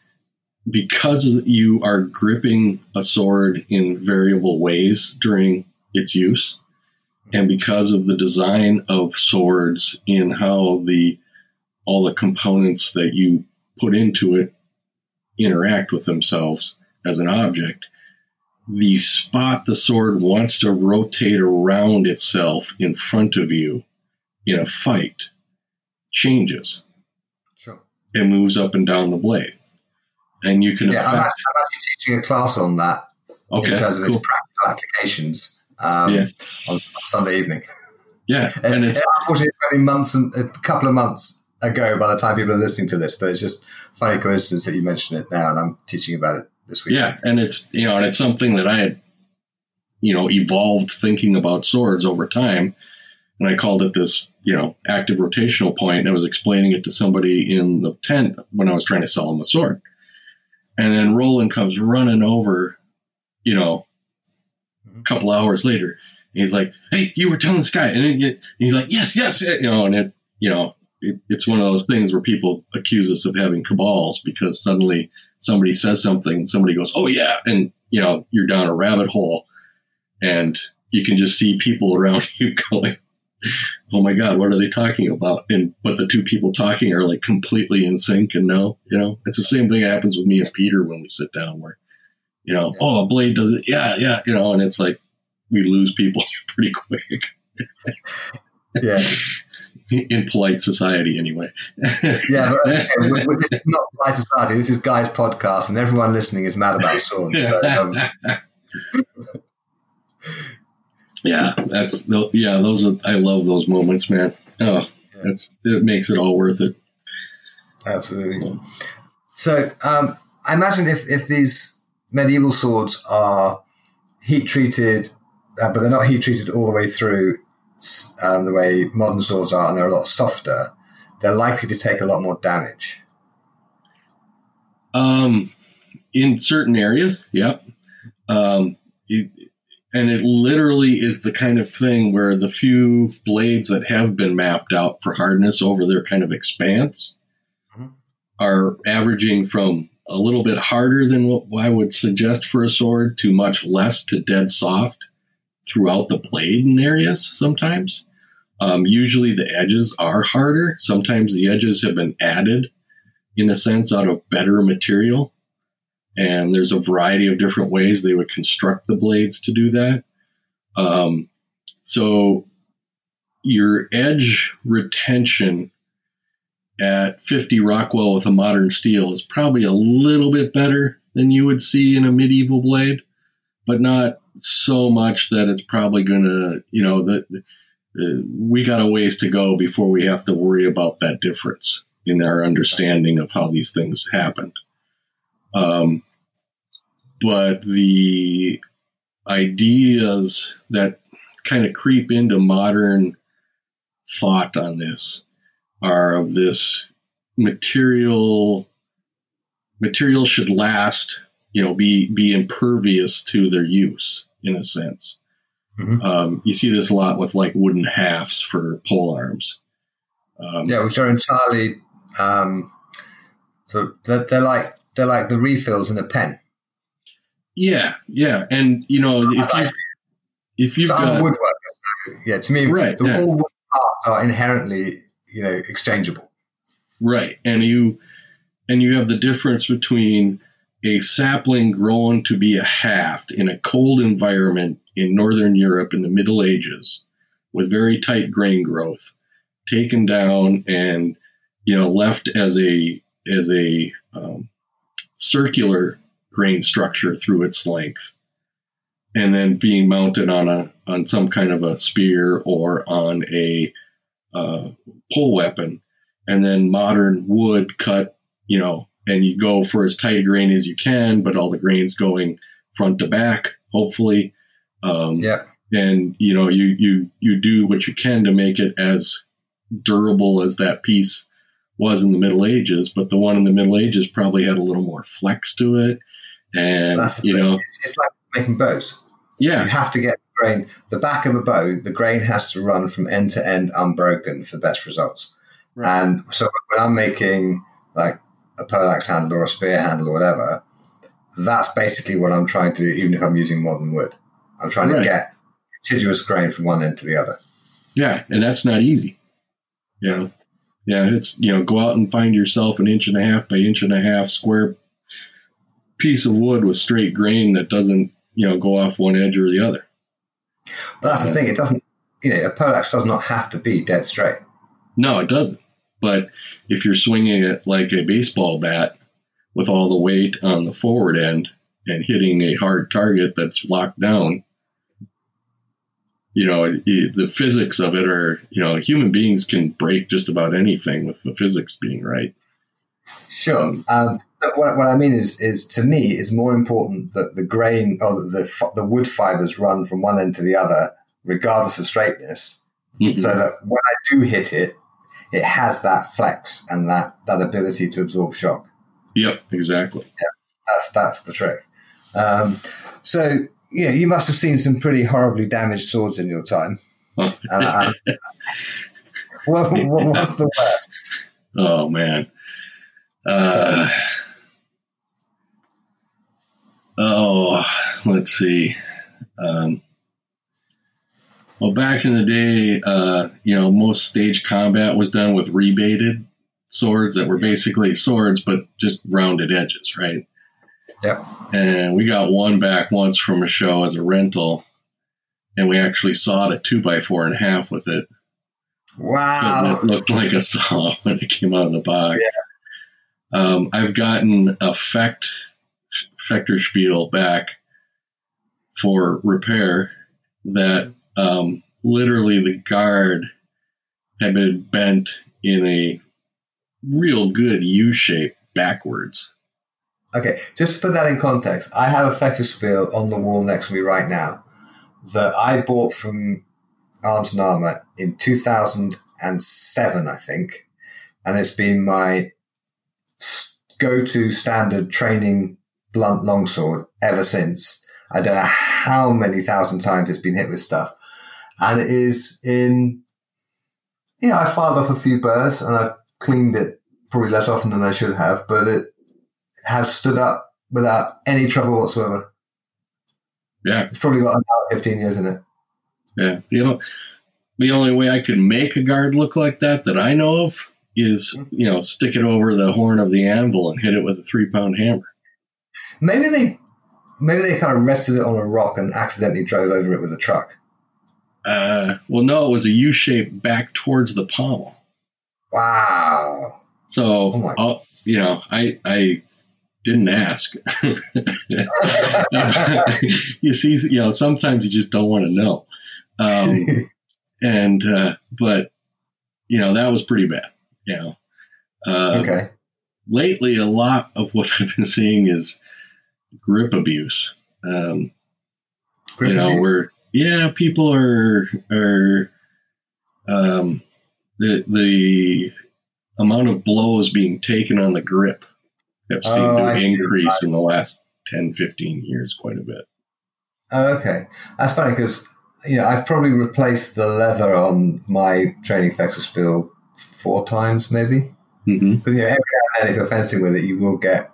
Speaker 2: because you are gripping a sword in variable ways during its use, and because of the design of swords in how the all the components that you put into it interact with themselves as an object the spot the sword wants to rotate around itself in front of you in a fight changes
Speaker 1: Sure.
Speaker 2: and moves up and down the blade and you can.
Speaker 1: Yeah, I'm actually, I'm actually, teaching a class on that okay, in terms of cool. its practical applications um, yeah. on, on, Sunday evening.
Speaker 2: Yeah, and,
Speaker 1: and it's unfortunately only months and a couple of months ago by the time people are listening to this, but it's just funny coincidence that you mention it now, and I'm teaching about it this week.
Speaker 2: Yeah, and it's you know, and it's something that I had you know evolved thinking about swords over time, and I called it this you know active rotational point. And I was explaining it to somebody in the tent when I was trying to sell them a sword, and then Roland comes running over, you know, mm-hmm. a couple hours later. he's like, "Hey, you were telling this guy," and it, he's like, "Yes, yes," you know, and it, you know, it, it's one of those things where people accuse us of having cabals because suddenly somebody says something and somebody goes, "Oh yeah," and you know, you're down a rabbit hole, and you can just see people (laughs) around you going, oh my god what are they talking about? And but the two people talking are like completely in sync and no you know? It's the same thing that happens with me and peter when we sit down where you know yeah. oh a blade does it. Yeah yeah you know and it's like we lose people (laughs) pretty quick.
Speaker 1: Yeah.
Speaker 2: In polite society anyway.
Speaker 1: Yeah but okay, (laughs) this is not polite society. This is guy's podcast and everyone listening is mad about swords so um, (laughs)
Speaker 2: yeah, that's yeah. Those are I love those moments, man. Oh, that's it makes it all worth it.
Speaker 1: Absolutely. So, um, I imagine if if these medieval swords are heat treated, uh, but they're not heat treated all the way through um, the way modern swords are, and they're a lot softer, they're likely to take a lot more damage.
Speaker 2: Um, in certain areas, yep. Um, it, and it literally is the kind of thing where the few blades that have been mapped out for hardness over their kind of expanse mm-hmm. are averaging from a little bit harder than what I would suggest for a sword to much less to dead soft throughout the blade in areas sometimes. Um, usually the edges are harder. Sometimes the edges have been added in a sense out of better material. And there's a variety of different ways they would construct the blades to do that. Um, so your edge retention at 50 Rockwell with a modern steel is probably a little bit better than you would see in a medieval blade, but not so much that it's probably going to, you know, that uh, we got a ways to go before we have to worry about that difference in our understanding of how these things happened. Um, but the ideas that kind of creep into modern thought on this are of this material material should last you know be be impervious to their use in a sense mm-hmm. um, you see this a lot with like wooden hafts for pole arms
Speaker 1: um, yeah which are entirely um, so they're, they're like they're like the refills in a pen
Speaker 2: yeah, yeah, and you know if you if you've got
Speaker 1: woodwork, yeah, to me, right, the, yeah. all wood parts are inherently you know exchangeable.
Speaker 2: Right, and you and you have the difference between a sapling grown to be a haft in a cold environment in northern Europe in the Middle Ages with very tight grain growth, taken down and you know left as a as a um, circular grain structure through its length and then being mounted on a on some kind of a spear or on a uh, pole weapon. And then modern wood cut you know and you go for as tight a grain as you can but all the grains going front to back hopefully.
Speaker 1: Um, yeah.
Speaker 2: and you know you you you do what you can to make it as durable as that piece was in the middle ages but the one in the middle ages probably had a little more flex to it and you know,
Speaker 1: it's, it's, like making bows.
Speaker 2: Yeah,
Speaker 1: you have to get the grain. The back of a bow, the grain has to run from end to end unbroken for best results. Right. And so when I'm making like a poleaxe handle or a spear handle or whatever, that's basically what I'm trying to do. Even if I'm using modern wood, I'm trying right. to get contiguous grain from one end to the other.
Speaker 2: Yeah, and that's not easy. You know, yeah, it's you know, go out and find yourself an inch and a half by inch and a half square piece of wood with straight grain that doesn't, you know, go off one edge or the other.
Speaker 1: But that's the thing; it doesn't. You know, a poleaxe does not have to be dead straight.
Speaker 2: No, it doesn't. But if you're swinging it like a baseball bat with all the weight on the forward end and hitting a hard target that's locked down. You know, the physics of it are, you know, human beings can break just about anything with the physics being right.
Speaker 1: Sure. Um, what, what I mean is, is to me, is more important that the grain or the the wood fibers run from one end to the other, regardless of straightness, mm-hmm. so that when I do hit it, it has that flex and that that ability to absorb shock.
Speaker 2: Yep, exactly.
Speaker 1: Yeah, that's that's the trick. Um, so yeah, you must have seen some pretty horribly damaged swords in your time. (laughs) what, what, what's the worst?
Speaker 2: Oh man. Uh, oh, let's see. Um, well, back in the day, uh, you know, most stage combat was done with rebated swords that were basically swords, but just rounded edges, right?
Speaker 1: Yep.
Speaker 2: And we got one back once from a show as a rental, and we actually sawed a two by four and a half with it.
Speaker 1: Wow!
Speaker 2: It looked like a (laughs) saw when it came out of the box. Yeah. Um, I've gotten a Fecht spiel back for repair that um, literally the guard had been bent in a real good U shape backwards.
Speaker 1: Okay, just to put that in context, I have a Fechterspiel on the wall next to me right now that I bought from Arms and Armor in 2007, I think. And it's been my go-to standard training blunt longsword ever since. I don't know how many thousand times it's been hit with stuff, and it is in. Yeah, I filed off a few burrs and I've cleaned it probably less often than I should have, but it has stood up without any trouble whatsoever.
Speaker 2: Yeah,
Speaker 1: it's probably got about fifteen years in it.
Speaker 2: Yeah, you know, the only way I could make a guard look like that that I know of is you know stick it over the horn of the anvil and hit it with a three pound hammer.
Speaker 1: Maybe they maybe they kind of rested it on a rock and accidentally drove over it with a truck.
Speaker 2: Uh, well, no, it was a U shape back towards the pommel.
Speaker 1: Wow.
Speaker 2: So, oh you know, I I didn't ask. (laughs) you see, you know, sometimes you just don't want to know. Um, (laughs) and uh, but you know that was pretty bad. You know.
Speaker 1: Uh, okay.
Speaker 2: Lately, a lot of what I've been seeing is grip abuse. Um, grip you know, abuse? where yeah, people are are um, the the amount of blows being taken on the grip have seemed oh, to increase in the last 10, 15 years quite a bit.
Speaker 1: Oh, okay. That's funny because you know I've probably replaced the leather on my training Fechterspiel four times, maybe.
Speaker 2: Mm-hmm.
Speaker 1: Because you know, every now and then, if you're fencing with it, you will get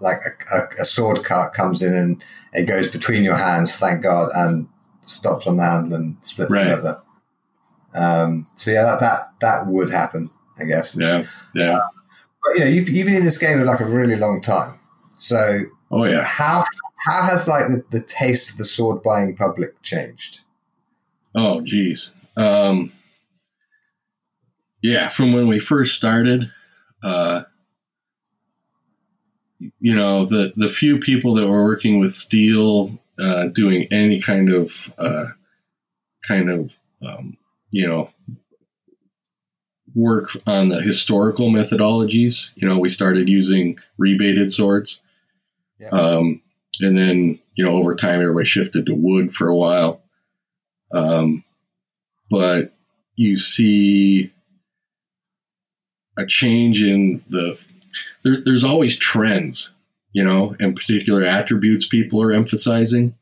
Speaker 1: like a, a, a, sword cut comes in and it goes between your hands, thank God, and stops on the handle and splits right. the leather. Um, so yeah, that, that that would happen, I guess.
Speaker 2: Yeah, yeah.
Speaker 1: But you know, you've, you've been in this game for like a really long time. So,
Speaker 2: oh yeah,
Speaker 1: how how has like the, the taste of the sword buying public changed?
Speaker 2: Oh, geez. Um, yeah, from when we first started, uh, you know, the the few people that were working with steel, uh, doing any kind of uh, kind of um, you know work on the historical methodologies. You know, we started using rebated swords, yeah. um, and then you know over time everybody shifted to wood for a while. Um, but you see a change in the there, there's always trends you know and particular attributes people are emphasizing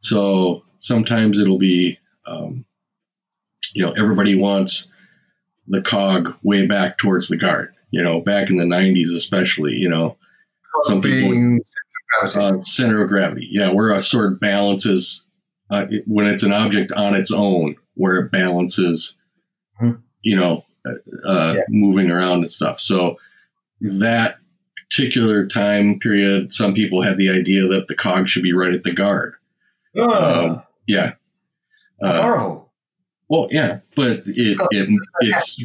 Speaker 2: so sometimes it'll be um, you know everybody wants the cog way back towards the guard you know back in the 90s especially you know
Speaker 1: some people
Speaker 2: uh, center of gravity yeah where a sword balances uh, it, when it's an object on its own where it balances mm-hmm. you know uh, yeah. moving around and stuff. So that particular time period, some people had the idea that the cog should be right at the guard. Um, yeah,
Speaker 1: that's uh, horrible.
Speaker 2: Well, yeah, but it, it it's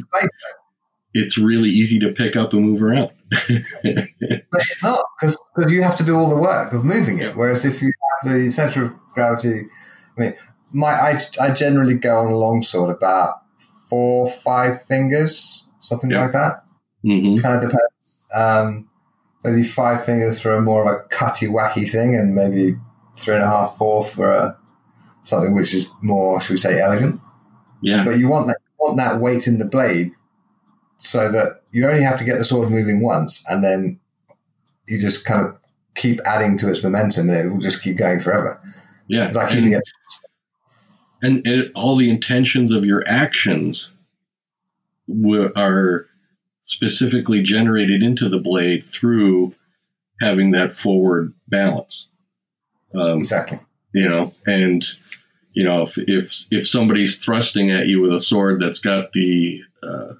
Speaker 2: it's really easy to pick up and move around. (laughs)
Speaker 1: but it's not because you have to do all the work of moving it. Whereas if you have the center of gravity, I mean, my I, I generally go on a longsword about four five fingers, something yeah. like that.
Speaker 2: Mm-hmm.
Speaker 1: Kind of depends. Um, maybe five fingers for a more of a cutty wacky thing, and maybe three and a half four for a something which is more, should we say, elegant.
Speaker 2: Yeah.
Speaker 1: But you want that want that weight in the blade so that you only have to get the sword moving once and then you just kind of keep adding to its momentum and it will just keep going forever.
Speaker 2: Yeah.
Speaker 1: It's like keeping it.
Speaker 2: And, and all the intentions of your actions w- are specifically generated into the blade through having that forward balance.
Speaker 1: Um, exactly.
Speaker 2: You know, and you know if if if somebody's thrusting at you with a sword that's got the uh,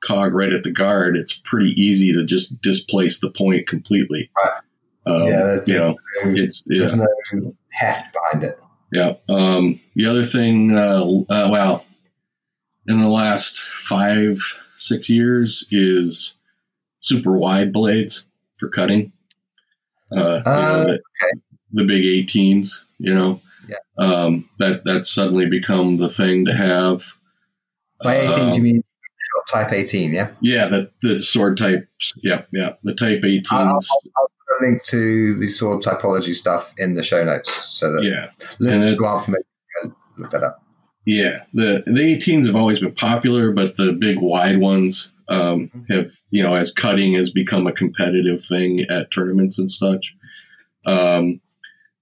Speaker 2: cog right at the guard, it's pretty easy to just displace the point completely.
Speaker 1: Right. Um, yeah,
Speaker 2: you know, it's
Speaker 1: there's yeah. no heft behind it.
Speaker 2: Yeah. Um, the other thing, uh, uh, well, in the last five six years is super wide blades for cutting. Uh,
Speaker 1: uh know, the, okay.
Speaker 2: the, big 18s, you know. Um, that that's suddenly become the thing to have.
Speaker 1: By 18s, you mean type 18, yeah?
Speaker 2: Yeah, the, the sword types. Yeah, yeah. The type 18s. I'll, I'll,
Speaker 1: I'll put a link to the sword typology stuff in the show notes so that
Speaker 2: yeah.
Speaker 1: and out for me look that up.
Speaker 2: Yeah, the the 18s have always been popular, but the big wide ones um, mm-hmm. have, you know, as cutting has become a competitive thing at tournaments and such. Um,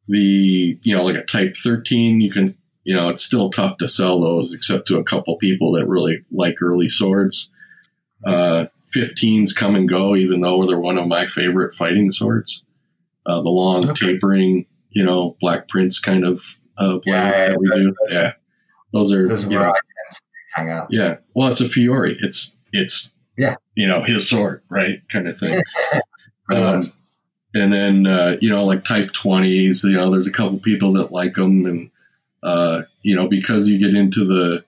Speaker 2: the, you know, like a Type 13, you can you know, it's still tough to sell those except to a couple people that really like early swords. Uh, 15s come and go, even though they're one of my favorite fighting swords. Uh, the long okay. tapering, you know, Black Prince kind of uh, blade yeah, that we do. yeah, those are
Speaker 1: those where know, hang out.
Speaker 2: Yeah, well, it's a Fiore. It's it's
Speaker 1: yeah,
Speaker 2: you know, his sword, right, kind of thing. (laughs) um, and then uh, you know, like Type 20s. You know, there's a couple people that like them, and uh, you know, because you get into the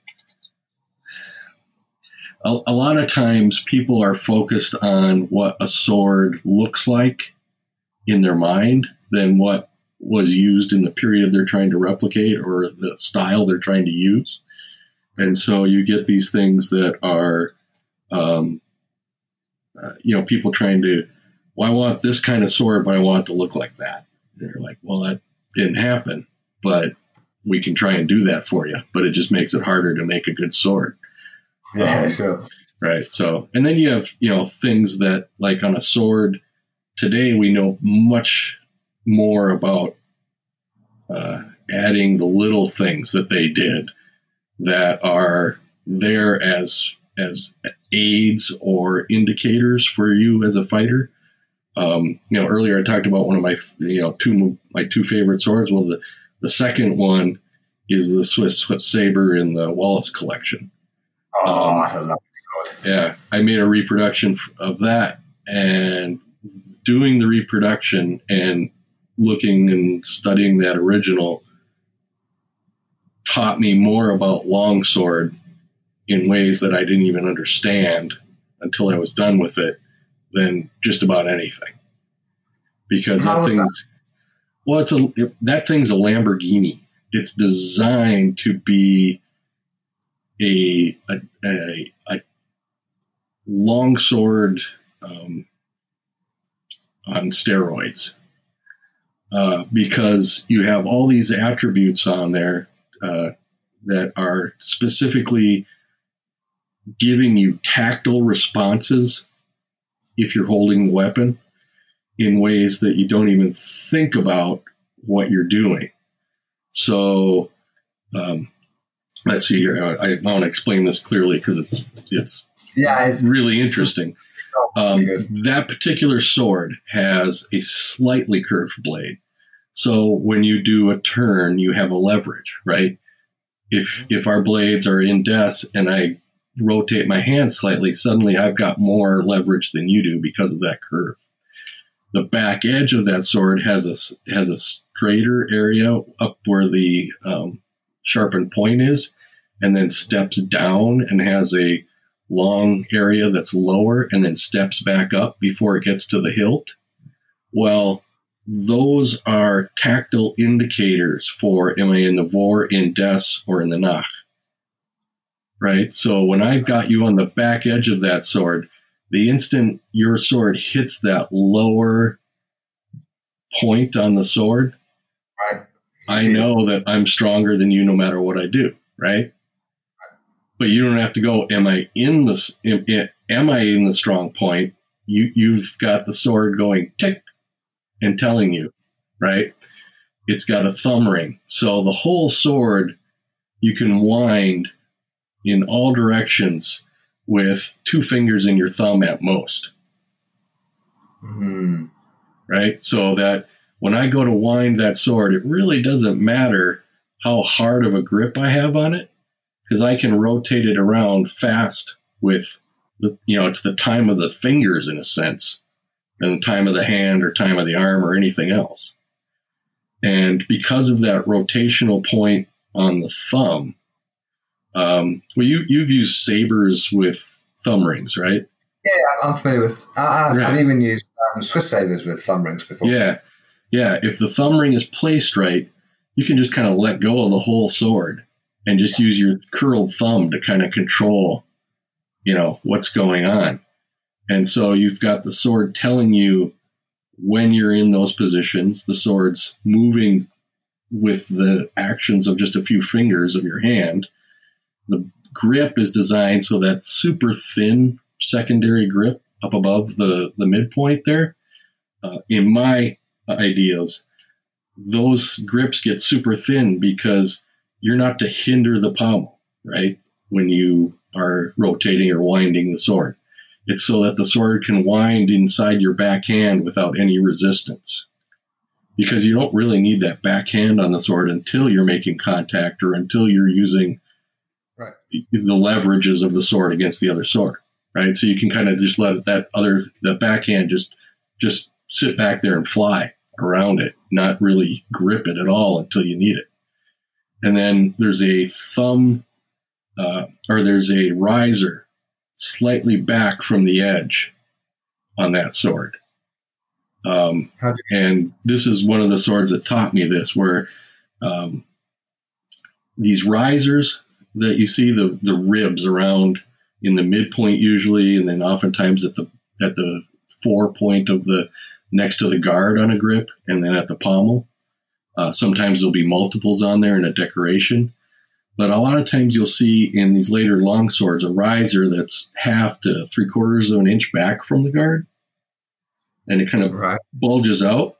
Speaker 2: a, a, lot of times people are focused on what a sword looks like in their mind than what was used in the period they're trying to replicate or the style they're trying to use. And so you get these things that are, um, uh, you know, people trying to, well, I want this kind of sword, but I want it to look like that. And they're like, well, that didn't happen, but we can try and do that for you, but it just makes it harder to make a good sword.
Speaker 1: Yeah, um, sure.
Speaker 2: Right. So, and then you have, you know, things that like on a sword today, we know much more about uh, adding the little things that they did that are there as as aids or indicators for you as a fighter. Um, you know, earlier I talked about one of my, you know, two my two favorite swords. Well, the the second one is the Swiss saber in the Wallace collection.
Speaker 1: Oh, um, I.
Speaker 2: Yeah, I made a reproduction of that, and doing the reproduction and looking and studying that original taught me more about longsword in ways that I didn't even understand until I was done with it than just about anything. Because How that thing's well, it's a that thing's a Lamborghini. It's designed to be a a, a, a longsword um, on steroids uh, because you have all these attributes on there uh, that are specifically giving you tactile responses if you're holding the weapon in ways that you don't even think about what you're doing. So, um, let's see here. I, I want to explain this clearly because it's it's
Speaker 1: yeah, it's
Speaker 2: really interesting. Um, that particular sword has a slightly curved blade. So when you do a turn, you have a leverage, right? If if our blades are in death and I rotate my hand slightly, suddenly I've got more leverage than you do because of that curve the back edge of that sword has a has a straighter area up where the um, sharpened point is, and then steps down and has a long area that's lower and then steps back up before it gets to the hilt. Well, those are tactile indicators for am I in the vor, indes, or in the nach. Right? So when I've got you on the back edge of that sword, the instant your sword hits that lower point on the sword,
Speaker 1: right.
Speaker 2: I know that I'm stronger than you no matter what I do, right? But you don't have to go, am I in the am, am I in the strong point? You you've got the sword going tick and telling you, right? It's got a thumb ring. So the whole sword you can wind in all directions with two fingers in your thumb at most.
Speaker 1: Mm-hmm.
Speaker 2: Right? So that when I go to wind that sword, it really doesn't matter how hard of a grip I have on it because I can rotate it around fast with the, you know, it's the time of the fingers in a sense and the time of the hand or time of the arm or anything else. And because of that rotational point on the thumb, um, well, you you've used sabers with thumb rings, right?
Speaker 1: Yeah, I'm familiar with. I, have right. even used um, Swiss sabers with thumb rings before.
Speaker 2: Yeah, yeah. If the thumb ring is placed right, you can just kind of let go of the whole sword and just use your curled thumb to kind of control, you know, what's going on. And so you've got the sword telling you when you're in those positions. The sword's moving with the actions of just a few fingers of your hand the grip is designed so that super thin secondary grip up above the, the midpoint there. Uh, in my ideas, those grips get super thin because you're not to hinder the pommel, right? When you are rotating or winding the sword. It's so that the sword can wind inside your backhand without any resistance. Because you don't really need that backhand on the sword until you're making contact or until you're using. The leverages of the sword against the other sword, right? So you can kind of just let that other the backhand just just sit back there and fly around it, not really grip it at all until you need it. And then there's a thumb uh, or there's a riser slightly back from the edge on that sword. Um, and this is one of the swords that taught me this, where um, these risers that you see the the ribs around in the midpoint usually, and then oftentimes at the at the fore point of the next to the guard on a grip, and then at the pommel. Uh, sometimes there'll be multiples on there in a decoration, but a lot of times you'll see in these later long swords a riser that's half to three quarters of an inch back from the guard, and it kind of right. bulges out.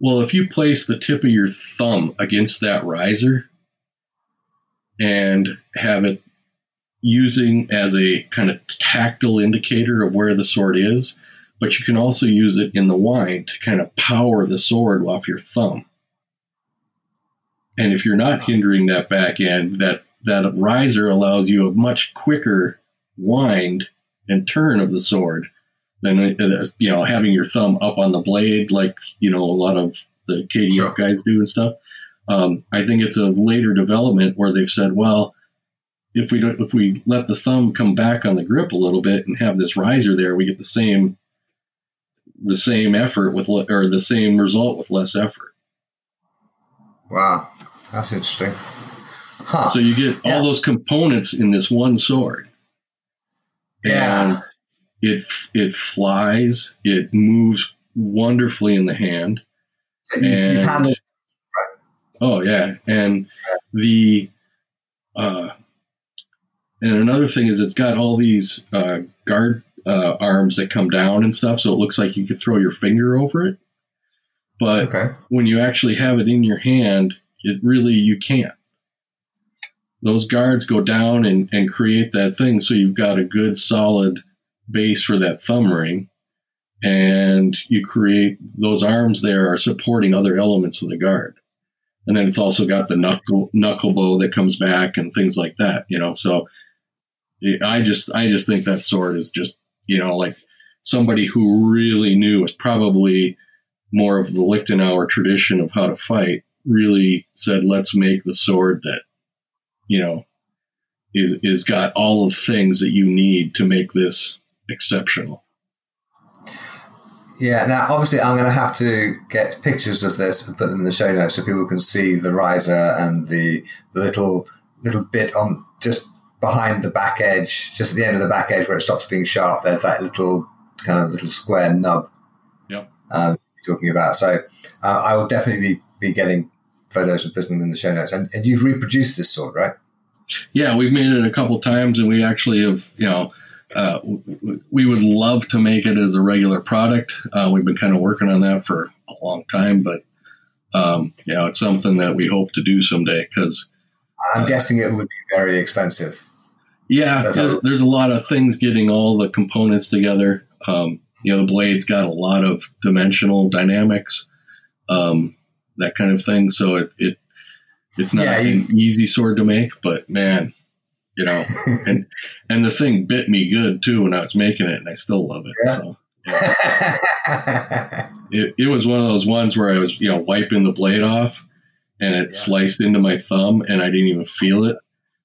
Speaker 2: Well, if you place the tip of your thumb against that riser, and have it using as a kind of tactile indicator of where the sword is, but you can also use it in the wind to kind of power the sword off your thumb. And if you're not hindering that back end, that that riser allows you a much quicker wind and turn of the sword than uh, you know having your thumb up on the blade like you know a lot of the KDF sure. guys do and stuff. Um, I think it's a later development where they've said, well, if we don't, if we let the thumb come back on the grip a little bit and have this riser there, we get the same, the same effort with, or the same result with less effort.
Speaker 1: Wow, that's interesting.
Speaker 2: Huh. So you get yeah. all those components in this one sword.
Speaker 1: Yeah.
Speaker 2: And it it flies. It moves wonderfully in the hand.
Speaker 1: you've, and, you've handled
Speaker 2: Oh yeah, and the uh, and another thing is it's got all these uh, guard uh, arms that come down and stuff, so it looks like you could throw your finger over it. But okay. when you actually have it in your hand, it really you can't. Those guards go down and, and create that thing, so you've got a good solid base for that thumb ring, and you create those arms there are supporting other elements of the guard and then it's also got the knuckle knuckle bow that comes back and things like that you know so i just i just think that sword is just you know like somebody who really knew was probably more of the Liechtenauer tradition of how to fight really said let's make the sword that you know is is got all of things that you need to make this exceptional.
Speaker 1: Yeah, now obviously I'm going to have to get pictures of this and put them in the show notes so people can see the riser and the, the little little bit on just behind the back edge, just at the end of the back edge where it stops being sharp. There's that little kind of little square nub.
Speaker 2: Yep.
Speaker 1: Um, talking about. So uh, I will definitely be, be getting photos and putting them in the show notes. And, and you've reproduced this sword, right?
Speaker 2: Yeah, we've made it a couple times, and we actually have, you know, uh, we would love to make it as a regular product. Uh, we've been kind of working on that for a long time, but um, you know, it's something that we hope to do someday because
Speaker 1: I'm uh, guessing it would be very expensive.
Speaker 2: Yeah, there's a, there's a, lot of things getting all the components together. Um, you know, the blade's got a lot of dimensional dynamics, um, that kind of thing. So it, it it's not yeah, you, an easy sword to make, but man, you know, (laughs) and and the thing bit me good too when I was making it, and I still love it. Yeah. So, yeah. it, it was one of those ones where I was, you know, wiping the blade off, and it yeah. sliced into my thumb, and I didn't even feel it.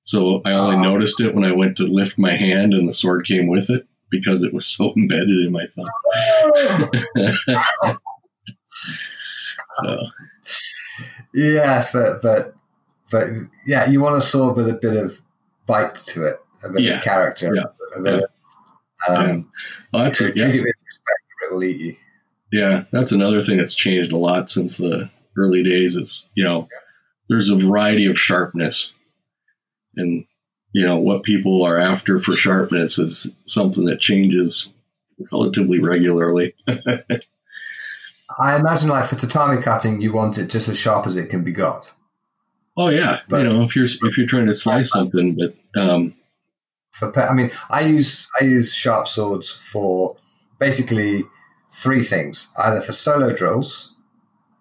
Speaker 2: So I only oh. noticed it when I went to lift my hand, and the sword came with it because it was (laughs) so embedded in my thumb. (laughs)
Speaker 1: so. Yes, but but but yeah, you want a sword with a bit of bite to it, a bit yeah. of character, yeah. a bit yeah. of, um,
Speaker 2: well, that's
Speaker 1: it respect, it will eat you.
Speaker 2: Yeah, that's another thing that's changed a lot since the early days. Is you know, there's a variety of sharpness, and you know what people are after for sharpness is something that changes relatively regularly. (laughs)
Speaker 1: I imagine, like for tatami cutting, you want it just as sharp as it can be got.
Speaker 2: Oh yeah, but, you know if you're if you're trying to slice something, but um,
Speaker 1: for I mean, I use I use sharp swords for basically three things: either for solo drills,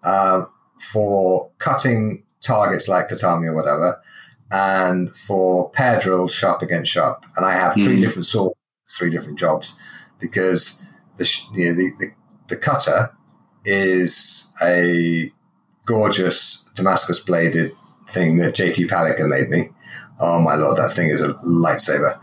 Speaker 1: uh, for cutting targets like tatami or whatever, and for pair drills, sharp against sharp. And I have three mm. different swords, three different jobs, because the you know the, the, the cutter is a gorgeous Damascus bladed thing that JT Palikko made me. Oh my lord, that thing is a lightsaber.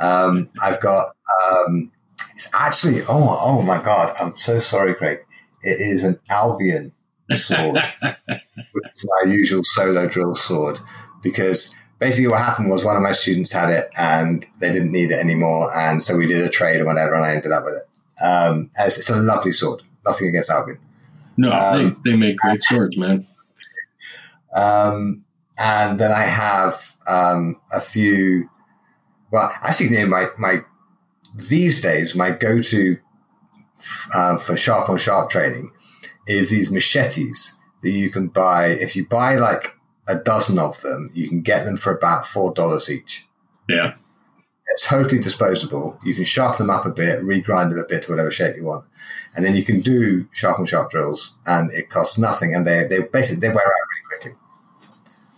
Speaker 1: Um, I've got. Um, it's actually. Oh, oh my god! I'm so sorry, Craig. It is an Albion sword, (laughs) which is my usual solo drill sword, because basically what happened was one of my students had it and they didn't need it anymore, and so we did a trade or whatever, and I ended up with it. Um, it's, it's, a lovely sword. Nothing against Albion.
Speaker 2: No, um, they, they make great swords, man.
Speaker 1: Um, and then I have um, a few. Well, actually, you know, my my these days my go to uh, for sharp on sharp training is these machetes that you can buy. If you buy like a dozen of them, you can get them for about four dollars each.
Speaker 2: Yeah.
Speaker 1: They're totally disposable. You can sharpen them up a bit, regrind them a bit to whatever shape you want, and then you can do sharp and sharp drills, and it costs nothing. And they they basically they wear out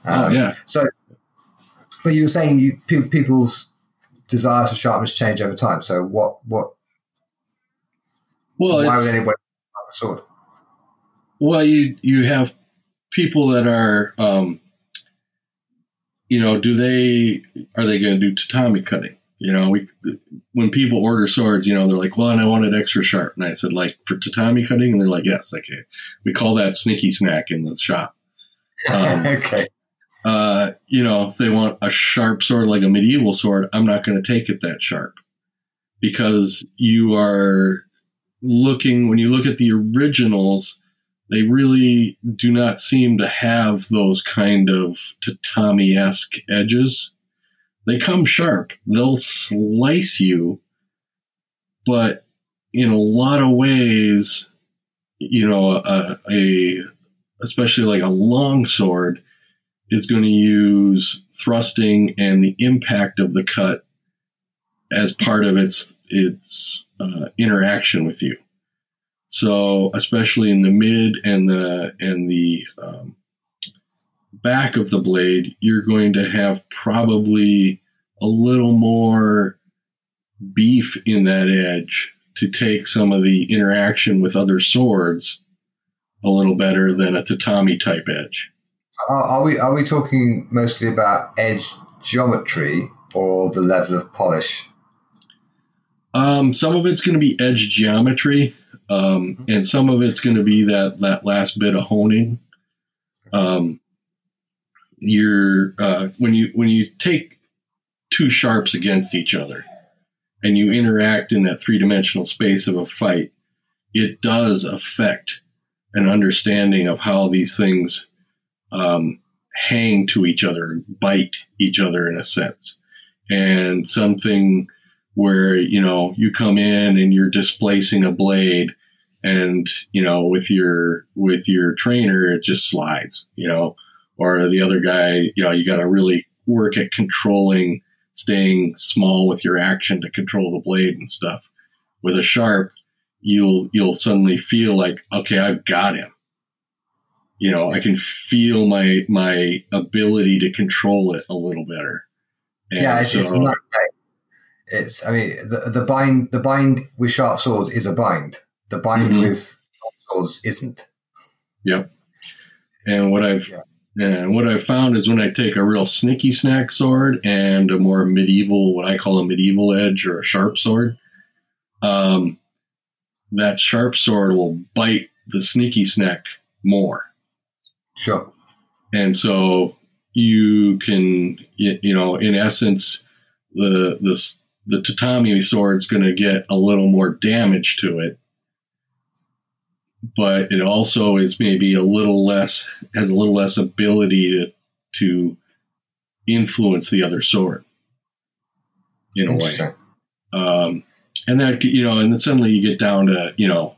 Speaker 2: um, oh, yeah.
Speaker 1: So, but you were saying you, pe- people's desires for sharpness change over time. So what what?
Speaker 2: Well,
Speaker 1: why would anybody a sword?
Speaker 2: Well, you you have people that are, um, you know, do they are they going to do tatami cutting? You know, we when people order swords, you know, they're like, "Well, and I want it extra sharp." And I said, "Like for tatami cutting?" And they're like, "Yes, okay." We call that sneaky snack in the shop. (laughs)
Speaker 1: Um, okay
Speaker 2: you know, if they want a sharp sword like a medieval sword, I'm not going to take it that sharp because you are looking, when you look at the originals, they really do not seem to have those kind of tatami esque edges. They come sharp, they'll slice you, but in a lot of ways, you know, a, a especially like a long sword is going to use thrusting and the impact of the cut as part of its its uh, interaction with you. So, especially in the mid and the and the um, back of the blade, you're going to have probably a little more beef in that edge to take some of the interaction with other swords a little better than a tatami type edge.
Speaker 1: Are, are, we are we talking mostly about edge geometry, or the level of polish?
Speaker 2: Um, some of it's going to be edge geometry, um, and some of it's going to be that that last bit of honing. Um, you're uh, when you when you take two sharps against each other, and you interact in that three dimensional space of a fight, it does affect an understanding of how these things um, hang to each other, bite each other in a sense, and something where you know you come in and you're displacing a blade and you know with your with your trainer it just slides you know or the other guy you know you got to really work at controlling staying small with your action to control the blade and stuff. With a sharp you'll you'll suddenly feel like okay i've got him you know i can feel my my ability to control it a little better
Speaker 1: and yeah it's, so, it's not it's I mean the the bind the bind with sharp swords is a bind. The bind mm-hmm. with swords isn't.
Speaker 2: Yep. And what I've yeah. and what I've found is when I take a real snicky snack sword and a more medieval, what I call a medieval edge or a sharp sword, um, that sharp sword will bite the sneaky snack more.
Speaker 1: Sure.
Speaker 2: And so you can, you know, in essence, the the the tatami sword's going to get a little more damage to it, but it also is maybe a little less has a little less ability to to influence the other sword in a way. Um, and that you know, and then suddenly you get down to you know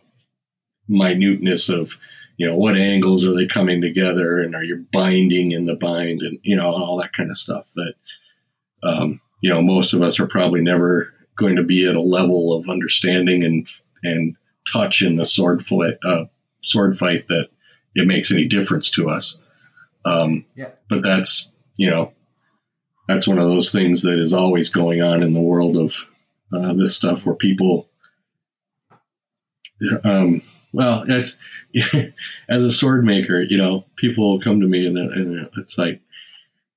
Speaker 2: minuteness of you know what angles are they coming together and are you binding in the bind and you know all that kind of stuff that um, you know, most of us are probably never going to be at a level of understanding and and touch in the sword fight, uh, sword fight that it makes any difference to us. Um, yeah. But that's you know, that's one of those things that is always going on in the world of uh, this stuff where people. Um, well, it's (laughs) as a sword maker, you know, people will come to me and, and it's like,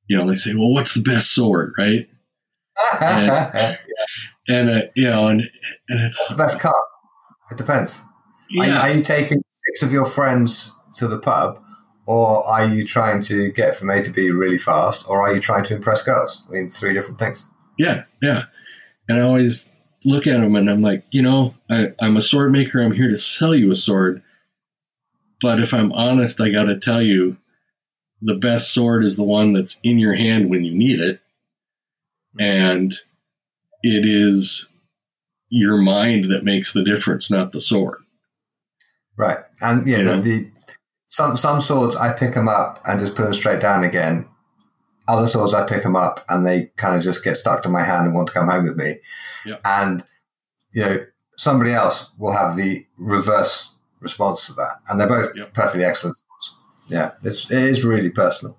Speaker 2: you know, they say, "Well, what's the best sword?" Right? and, (laughs) and uh, you know, and, and it's
Speaker 1: the best cut. It depends. Yeah. Are, are, you taking six of your friends to the pub, or are you trying to get from A to B really fast, or are you trying to impress girls? I mean, three different things.
Speaker 2: Yeah, yeah. And I always look at them and I'm like, you know, I, I'm a sword maker. I'm here to sell you a sword. But if I'm honest, I got to tell you, the best sword is the one that's in your hand when you need it and it is your mind that makes the difference, not the sword.
Speaker 1: Right, and yeah, the, the, some some swords I pick them up and just put them straight down again. Other swords I pick them up and they kind of just get stuck to my hand and want to come home with me. Yep. And you know, somebody else will have the reverse response to that, and they're both yep. perfectly excellent. Yeah, it's it is really personal.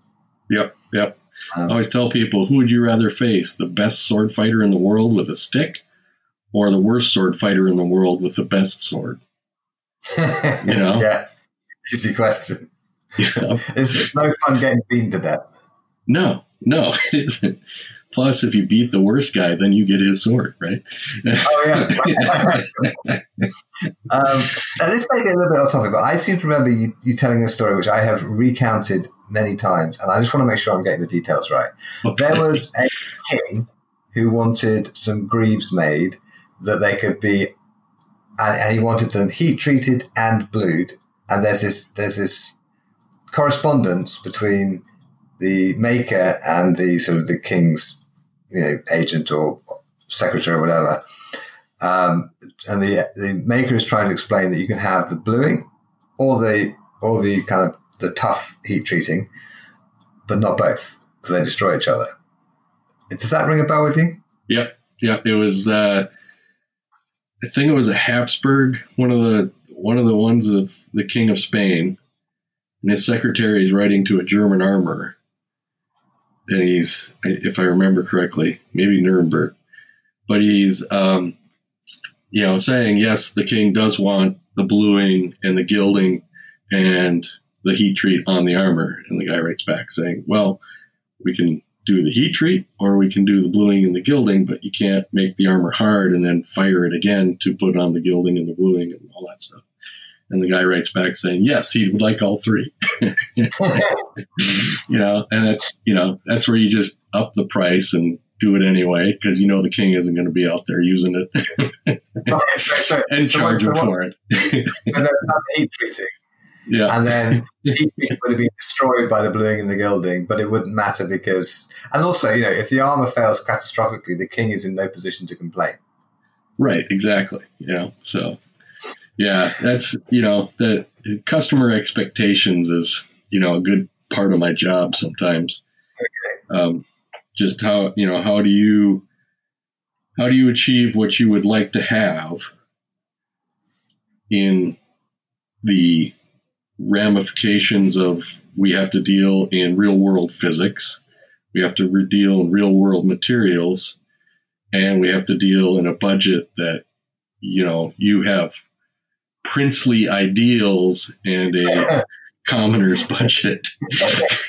Speaker 2: Yep, yep. Um, I always tell people, who would you rather face? The best sword fighter in the world with a stick or the worst sword fighter in the world with the best sword? (laughs)
Speaker 1: You know? yeah. Easy question. (laughs) Yeah. it's no fun getting beaten to death.
Speaker 2: No, no, (laughs) it isn't. Plus, if you beat the worst guy, then you get his sword, right? Oh
Speaker 1: yeah. (laughs) um, now this may be a little bit off topic, but I seem to remember you, you telling a story which I have recounted many times, and I just want to make sure I'm getting the details right. Okay. There was a king who wanted some greaves made that they could be, and, and he wanted them heat treated and blued. And there's this there's this correspondence between the maker and the sort of the king's you know agent or secretary or whatever. Um, and the the maker is trying to explain that you can have the bluing or the or the kind of the tough heat treating, but not both because they destroy each other. Does that ring a bell with you?
Speaker 2: Yep, yep. It was. Uh, I think it was a Habsburg, one of the one of the ones of the King of Spain, and his secretary is writing to a German armor, and he's, if I remember correctly, maybe Nuremberg, but he's, um, you know, saying yes, the king does want the bluing and the gilding and the heat treat on the armor. And the guy writes back saying, well, we can do the heat treat or we can do the bluing and the gilding, but you can't make the armor hard and then fire it again to put on the gilding and the bluing and all that stuff. And the guy writes back saying, yes, he would like all three. (laughs) you know, and that's, you know, that's where you just up the price and do it anyway because you know the king isn't going to be out there using it (laughs) (laughs) and so charge him for it.
Speaker 1: and then heat treating.
Speaker 2: Yeah.
Speaker 1: And then heat treating would have been destroyed by the bluing and the gilding, but it wouldn't matter because, and also, you know, if the armor fails catastrophically, the king is in no position to complain.
Speaker 2: Right, exactly. You know, so yeah, that's you know the customer expectations is you know a good part of my job sometimes.
Speaker 1: Okay.
Speaker 2: Um, just how you know how do you how do you achieve what you would like to have in the ramifications of we have to deal in real world physics, we have to deal in real world materials, and we have to deal in a budget that you know you have princely ideals and a (laughs) commoner's budget.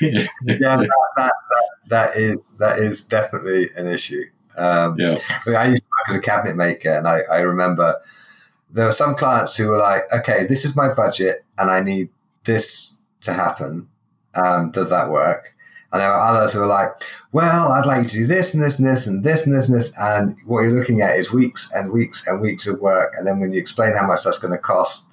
Speaker 1: yeah, that, that, that, that is that is definitely an issue. Um,
Speaker 2: yeah.
Speaker 1: I, mean, I used to work as a cabinet maker, and I, I remember there were some clients who were like, "Okay, this is my budget, and I need this to happen. Um, does that work?" And there are others who are like, well, I'd like you to do this and this and this and this and this and this. And what you're looking at is weeks and weeks and weeks of work. And then when you explain how much that's going to cost,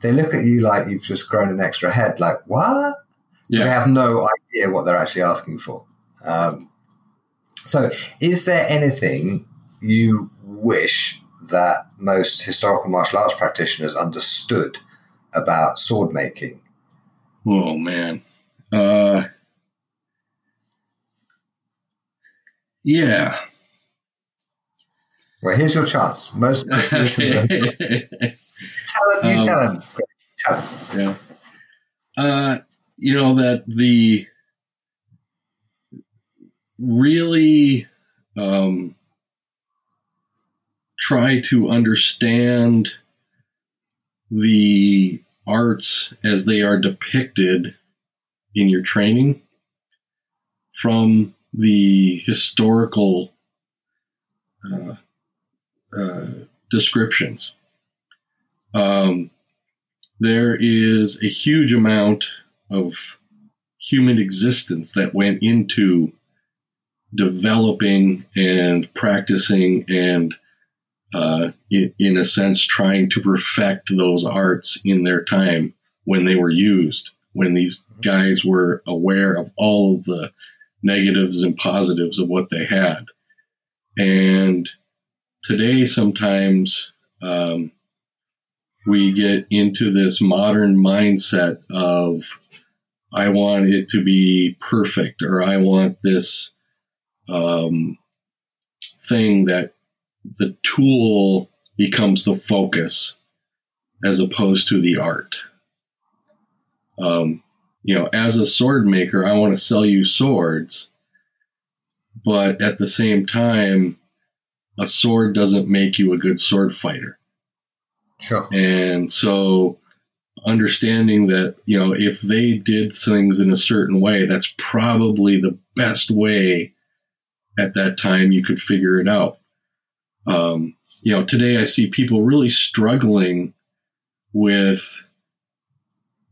Speaker 1: they look at you like you've just grown an extra head. Like, what?
Speaker 2: Yeah.
Speaker 1: They have no idea what they're actually asking for. Um, so, is there anything you wish that most historical martial arts practitioners understood about sword making?
Speaker 2: Oh, man. Uh, Yeah.
Speaker 1: Well, here's your chance. Most (laughs) listeners, tell them, you um, tell them, tell them.
Speaker 2: Yeah. Uh, you know that the really um, try to understand the arts as they are depicted in your training from the historical uh, uh, descriptions. Um, there is a huge amount of human existence that went into developing and practicing and uh, in, in, a sense trying to perfect those arts in their time when they were used when these guys were aware of all of the negatives and positives of what they had. And today, sometimes um, we get into this modern mindset of, I want it to be perfect, or I want this um, thing that the tool becomes the focus as opposed to the art. Um, you know, as a sword maker, I want to sell you swords, but at the same time, a sword doesn't make you a good sword fighter.
Speaker 1: Sure.
Speaker 2: And so understanding that, you know, if they did things in a certain way, that's probably the best way at that time you could figure it out. Um, you know, today I see people really struggling with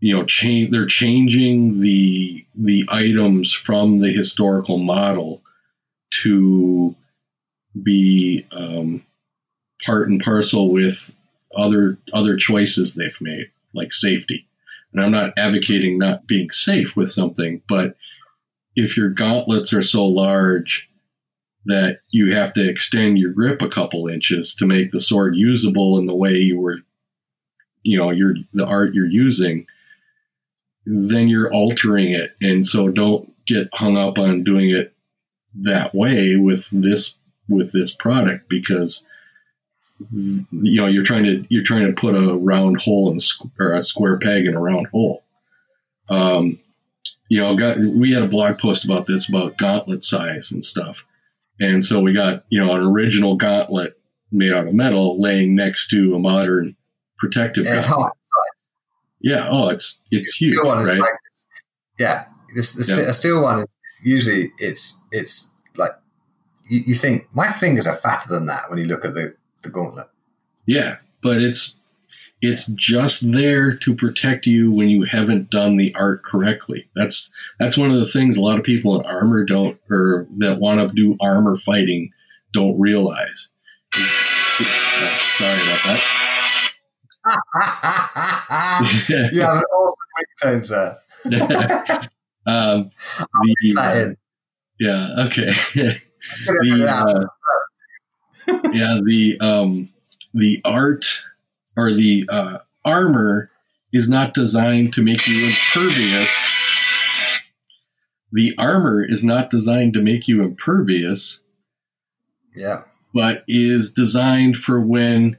Speaker 2: you know change they're changing the the items from the historical model to be um, part and parcel with other other choices they've made like safety. And i'm not advocating not being safe with something but if your gauntlets are so large that you have to extend your grip a couple inches to make the sword usable in the way you were you know your the art you're using then you're altering it. And so don't get hung up on doing it that way with this with this product because you know you're trying to you're trying to put a round hole in or a square peg in a round hole. Um, you know, got we had a blog post about this about gauntlet size and stuff, and so we got you know an original gauntlet made out of metal laying next to a modern protective.
Speaker 1: It's hot.
Speaker 2: Yeah. Oh, it's it's huge, right?
Speaker 1: Like, yeah. This, the yeah. a steel one is usually it's it's like you, you think my fingers are fatter than that when you look at the the gauntlet.
Speaker 2: Yeah, but it's it's just there to protect you when you haven't done the art correctly. That's that's one of the things a lot of people in armor don't or that want to do armor fighting don't realize. (laughs) Sorry about that.
Speaker 1: Have an awesome ringtone, sir.
Speaker 2: um, the, yeah, okay. (laughs) the, uh, yeah, the um, the art or the uh, armor is not designed to make you impervious. The armor is not designed to make you impervious.
Speaker 1: Yeah.
Speaker 2: But is designed for when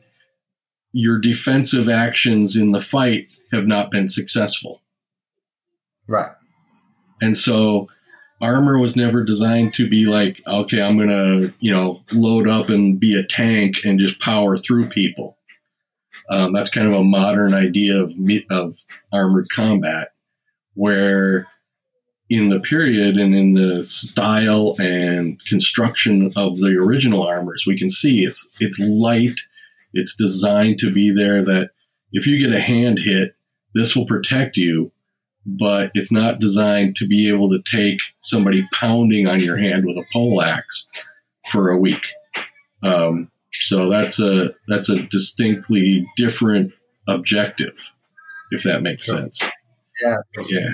Speaker 2: your defensive actions in the fight have not been successful.
Speaker 1: Right.
Speaker 2: And so armor was never designed to be like, okay, I'm going to, you know, load up and be a tank and just power through people. Um, that's kind of a modern idea of, of armored combat where in the period and in the style and construction of the original armors, we can see it's, it's light it's designed to be there that if you get a hand hit, this will protect you, but it's not designed to be able to take somebody pounding on your hand with a pole axe for a week. Um, so that's a that's a distinctly different objective, if that makes sure. sense.
Speaker 1: Yeah.
Speaker 2: Yeah.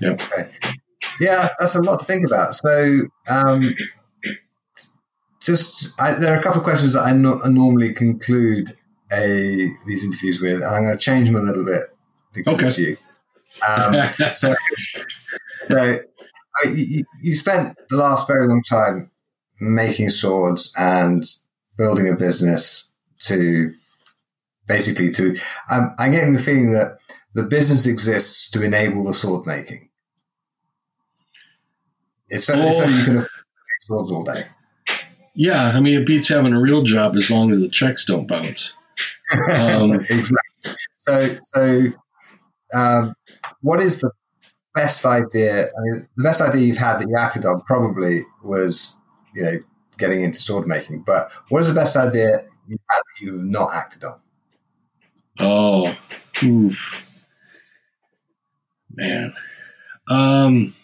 Speaker 1: Yeah. Okay. Yeah, that's a lot to think about. So, um, just I, there are a couple of questions that I, no, I normally conclude a these interviews with, and I'm going to change them a little bit because okay. it's you. Um, (laughs) so, so I, you, you spent the last very long time making swords and building a business to basically to. I'm, I'm getting the feeling that the business exists to enable the sword making. It's so, oh. so you can afford swords all day.
Speaker 2: Yeah, I mean, it beats having a real job as long as the checks don't bounce. (laughs)
Speaker 1: Um, exactly. So, so um, what is the best idea? I mean, the best idea you've had that you acted on probably was, you know, getting into sword making. But what is the best idea you had that you've not acted on?
Speaker 2: Oh, oof, man. Um,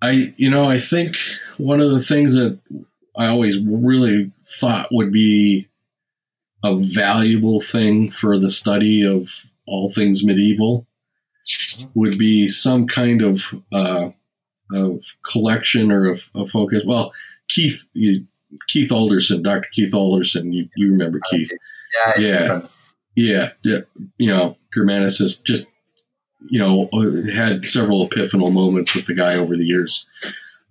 Speaker 2: I, you know, I think one of the things that I always really thought would be a valuable thing for the study of all things medieval would be some kind of uh, of collection or of, of focus. Well, Keith, you, Keith Alderson, Dr. Keith Alderson, you, you remember Keith?
Speaker 1: Yeah,
Speaker 2: yeah, yeah, yeah. You know, Germanicist, just you know, had several epiphanal moments with the guy over the years.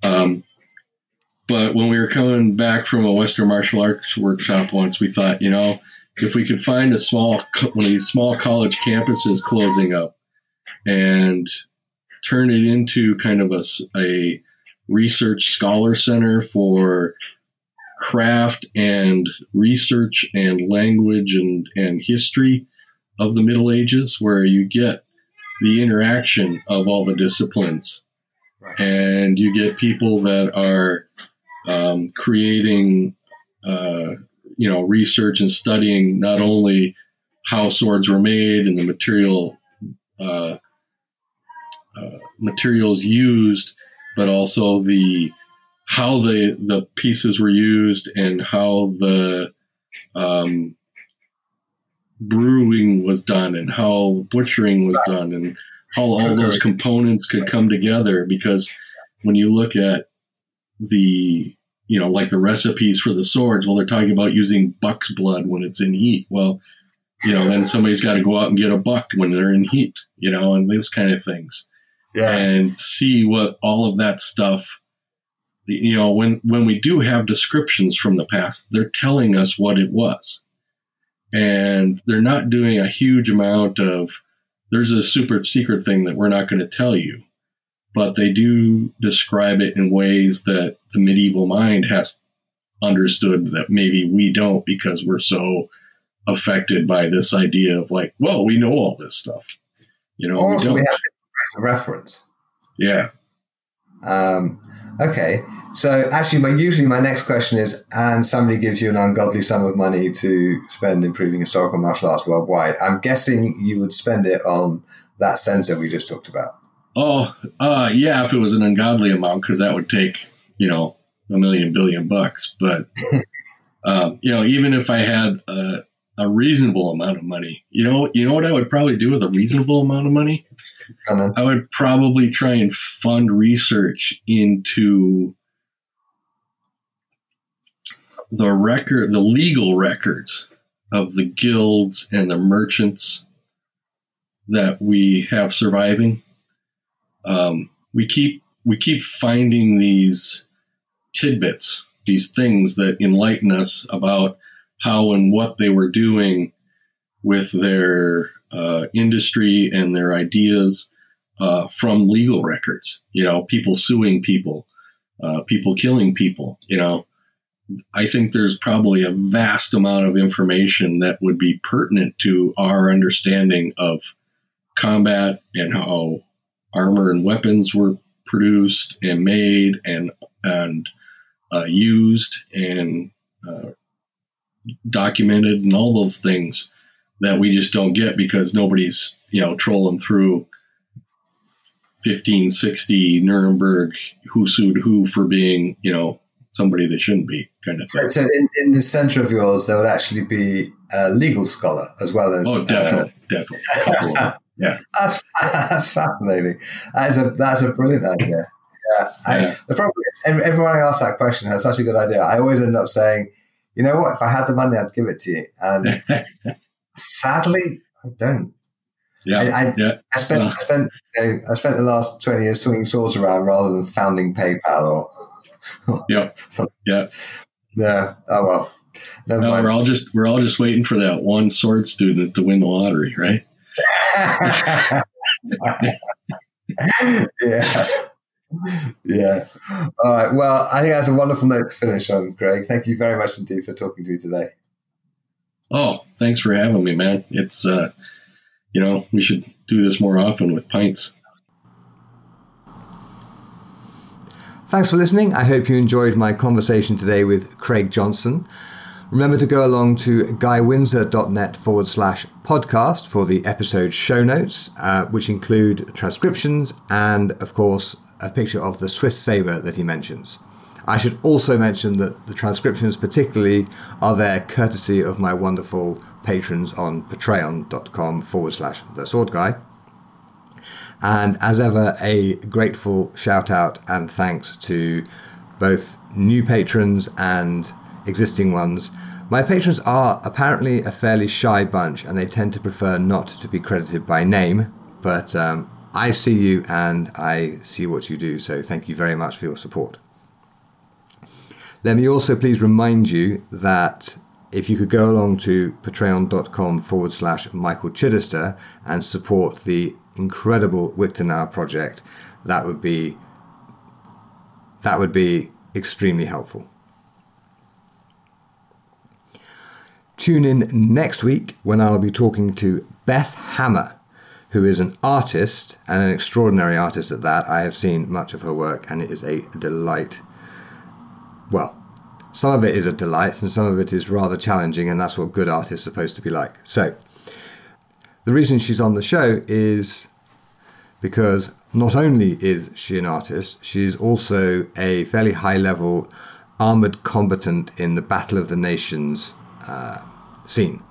Speaker 2: Um, but when we were coming back from a Western martial arts workshop once, we thought, you know, if we could find a small one of these small college campuses closing up and turn it into kind of a, a research scholar center for craft and research and language and, and history of the Middle Ages, where you get the interaction of all the disciplines. Right. And you get people that are um, creating, uh, you know, research and studying not only how swords were made and the material uh, uh, materials used, but also the how the the pieces were used and how the um, brewing was done and how butchering was done and how all those components could come together because when you look at the you know like the recipes for the swords well they're talking about using buck's blood when it's in heat. Well you know then somebody's got to go out and get a buck when they're in heat you know and those kind of things. Yeah. and see what all of that stuff you know when when we do have descriptions from the past they're telling us what it was and they're not doing a huge amount of there's a super secret thing that we're not going to tell you but they do describe it in ways that the medieval mind has understood that maybe we don't because we're so affected by this idea of like well we know all this stuff You know,
Speaker 1: also, we, we have to reference.
Speaker 2: Yeah.
Speaker 1: Um, okay. So actually, my usually my next question is, and somebody gives you an ungodly sum of money to spend improving historical martial arts worldwide. I'm guessing you would spend it on that center we just talked about.
Speaker 2: Oh, uh, yeah, if it was an ungodly amount, because that would take you know a million billion bucks. But (laughs) um, you know, even if I had a, a, reasonable amount of money, you know, you know what I would probably do with a reasonable amount of money? I would probably try and fund research into the record, the legal records of the guilds and the merchants that we have surviving. Um, we keep we keep finding these tidbits, these things that enlighten us about how and what they were doing with their uh, industry and their ideas uh, from legal records. You know, people suing people, uh, people killing people. You know, I think there's probably a vast amount of information that would be pertinent to our understanding of combat and how armor and weapons were produced and made and and uh, used and uh, documented and all those things that we just don't get because nobody's you know trolling through 1560 Nuremberg who sued who for being you know somebody that shouldn't be kind of
Speaker 1: thing. So, in, in, the center of yours, there would actually be a legal scholar as well as.
Speaker 2: Oh, definitely, uh, definitely. (laughs) yeah,
Speaker 1: that's (laughs) that's fascinating. That's a that's a brilliant idea. Yeah, I, yeah. the problem is everyone I ask that question has such a good idea. I always end up saying, you know what? If I had the money, I'd give it to you. And (laughs) sadly, I don't.
Speaker 2: Yeah, I,
Speaker 1: I,
Speaker 2: yeah.
Speaker 1: I spent I spent you know, I spent the last twenty years swinging swords around rather than founding PayPal or (laughs)
Speaker 2: yeah. Yeah.
Speaker 1: Yeah. Oh well.
Speaker 2: Never no, mind. we're all just we're all just waiting for that one sword student to win the lottery, right? (laughs)
Speaker 1: yeah. Yeah. All right. Well, I think that's a wonderful note to finish on, Craig. Thank you very much indeed for talking to me today.
Speaker 2: Oh, thanks for having me, man. It's uh you know, we should do this more often with pints.
Speaker 1: Thanks for listening. I hope you enjoyed my conversation today with Craig Johnson. Remember to go along to guywindsor.net forward slash podcast for the episode show notes, uh, which include transcriptions and, of course, a picture of the Swiss sabre that he mentions. I should also mention that the transcriptions, particularly, are there courtesy of my wonderful patrons on patreon.com forward slash the sword guy. And as ever, a grateful shout out and thanks to both new patrons and existing ones. My patrons are apparently a fairly shy bunch and they tend to prefer not to be credited by name, but um, I see you and I see what you do, so thank you very much for your support. Let me also please remind you that if you could go along to patreon.com forward slash Michael Chidester and support the incredible Wiktenauer project, that would be that would be extremely helpful. Tune in next week when I'll be talking to Beth Hammer, who is an artist and an extraordinary artist at that. I have seen much of her work and it is a delight. Well, some of it is a delight and some of it is rather challenging, and that's what good art is supposed to be like. So, the reason she's on the show is because not only is she an artist, she's also a fairly high level armored combatant in the Battle of the Nations uh, scene.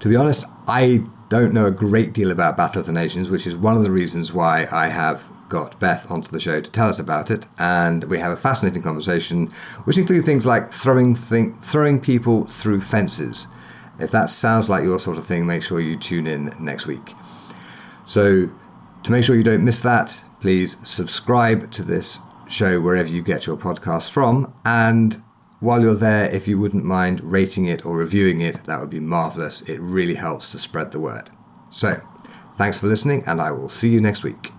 Speaker 1: To be honest, I don't know a great deal about Battle of the Nations, which is one of the reasons why I have got Beth onto the show to tell us about it, and we have a fascinating conversation, which includes things like throwing th- throwing people through fences. If that sounds like your sort of thing, make sure you tune in next week. So, to make sure you don't miss that, please subscribe to this show wherever you get your podcasts from. And while you're there, if you wouldn't mind rating it or reviewing it, that would be marvelous. It really helps to spread the word. So, thanks for listening, and I will see you next week.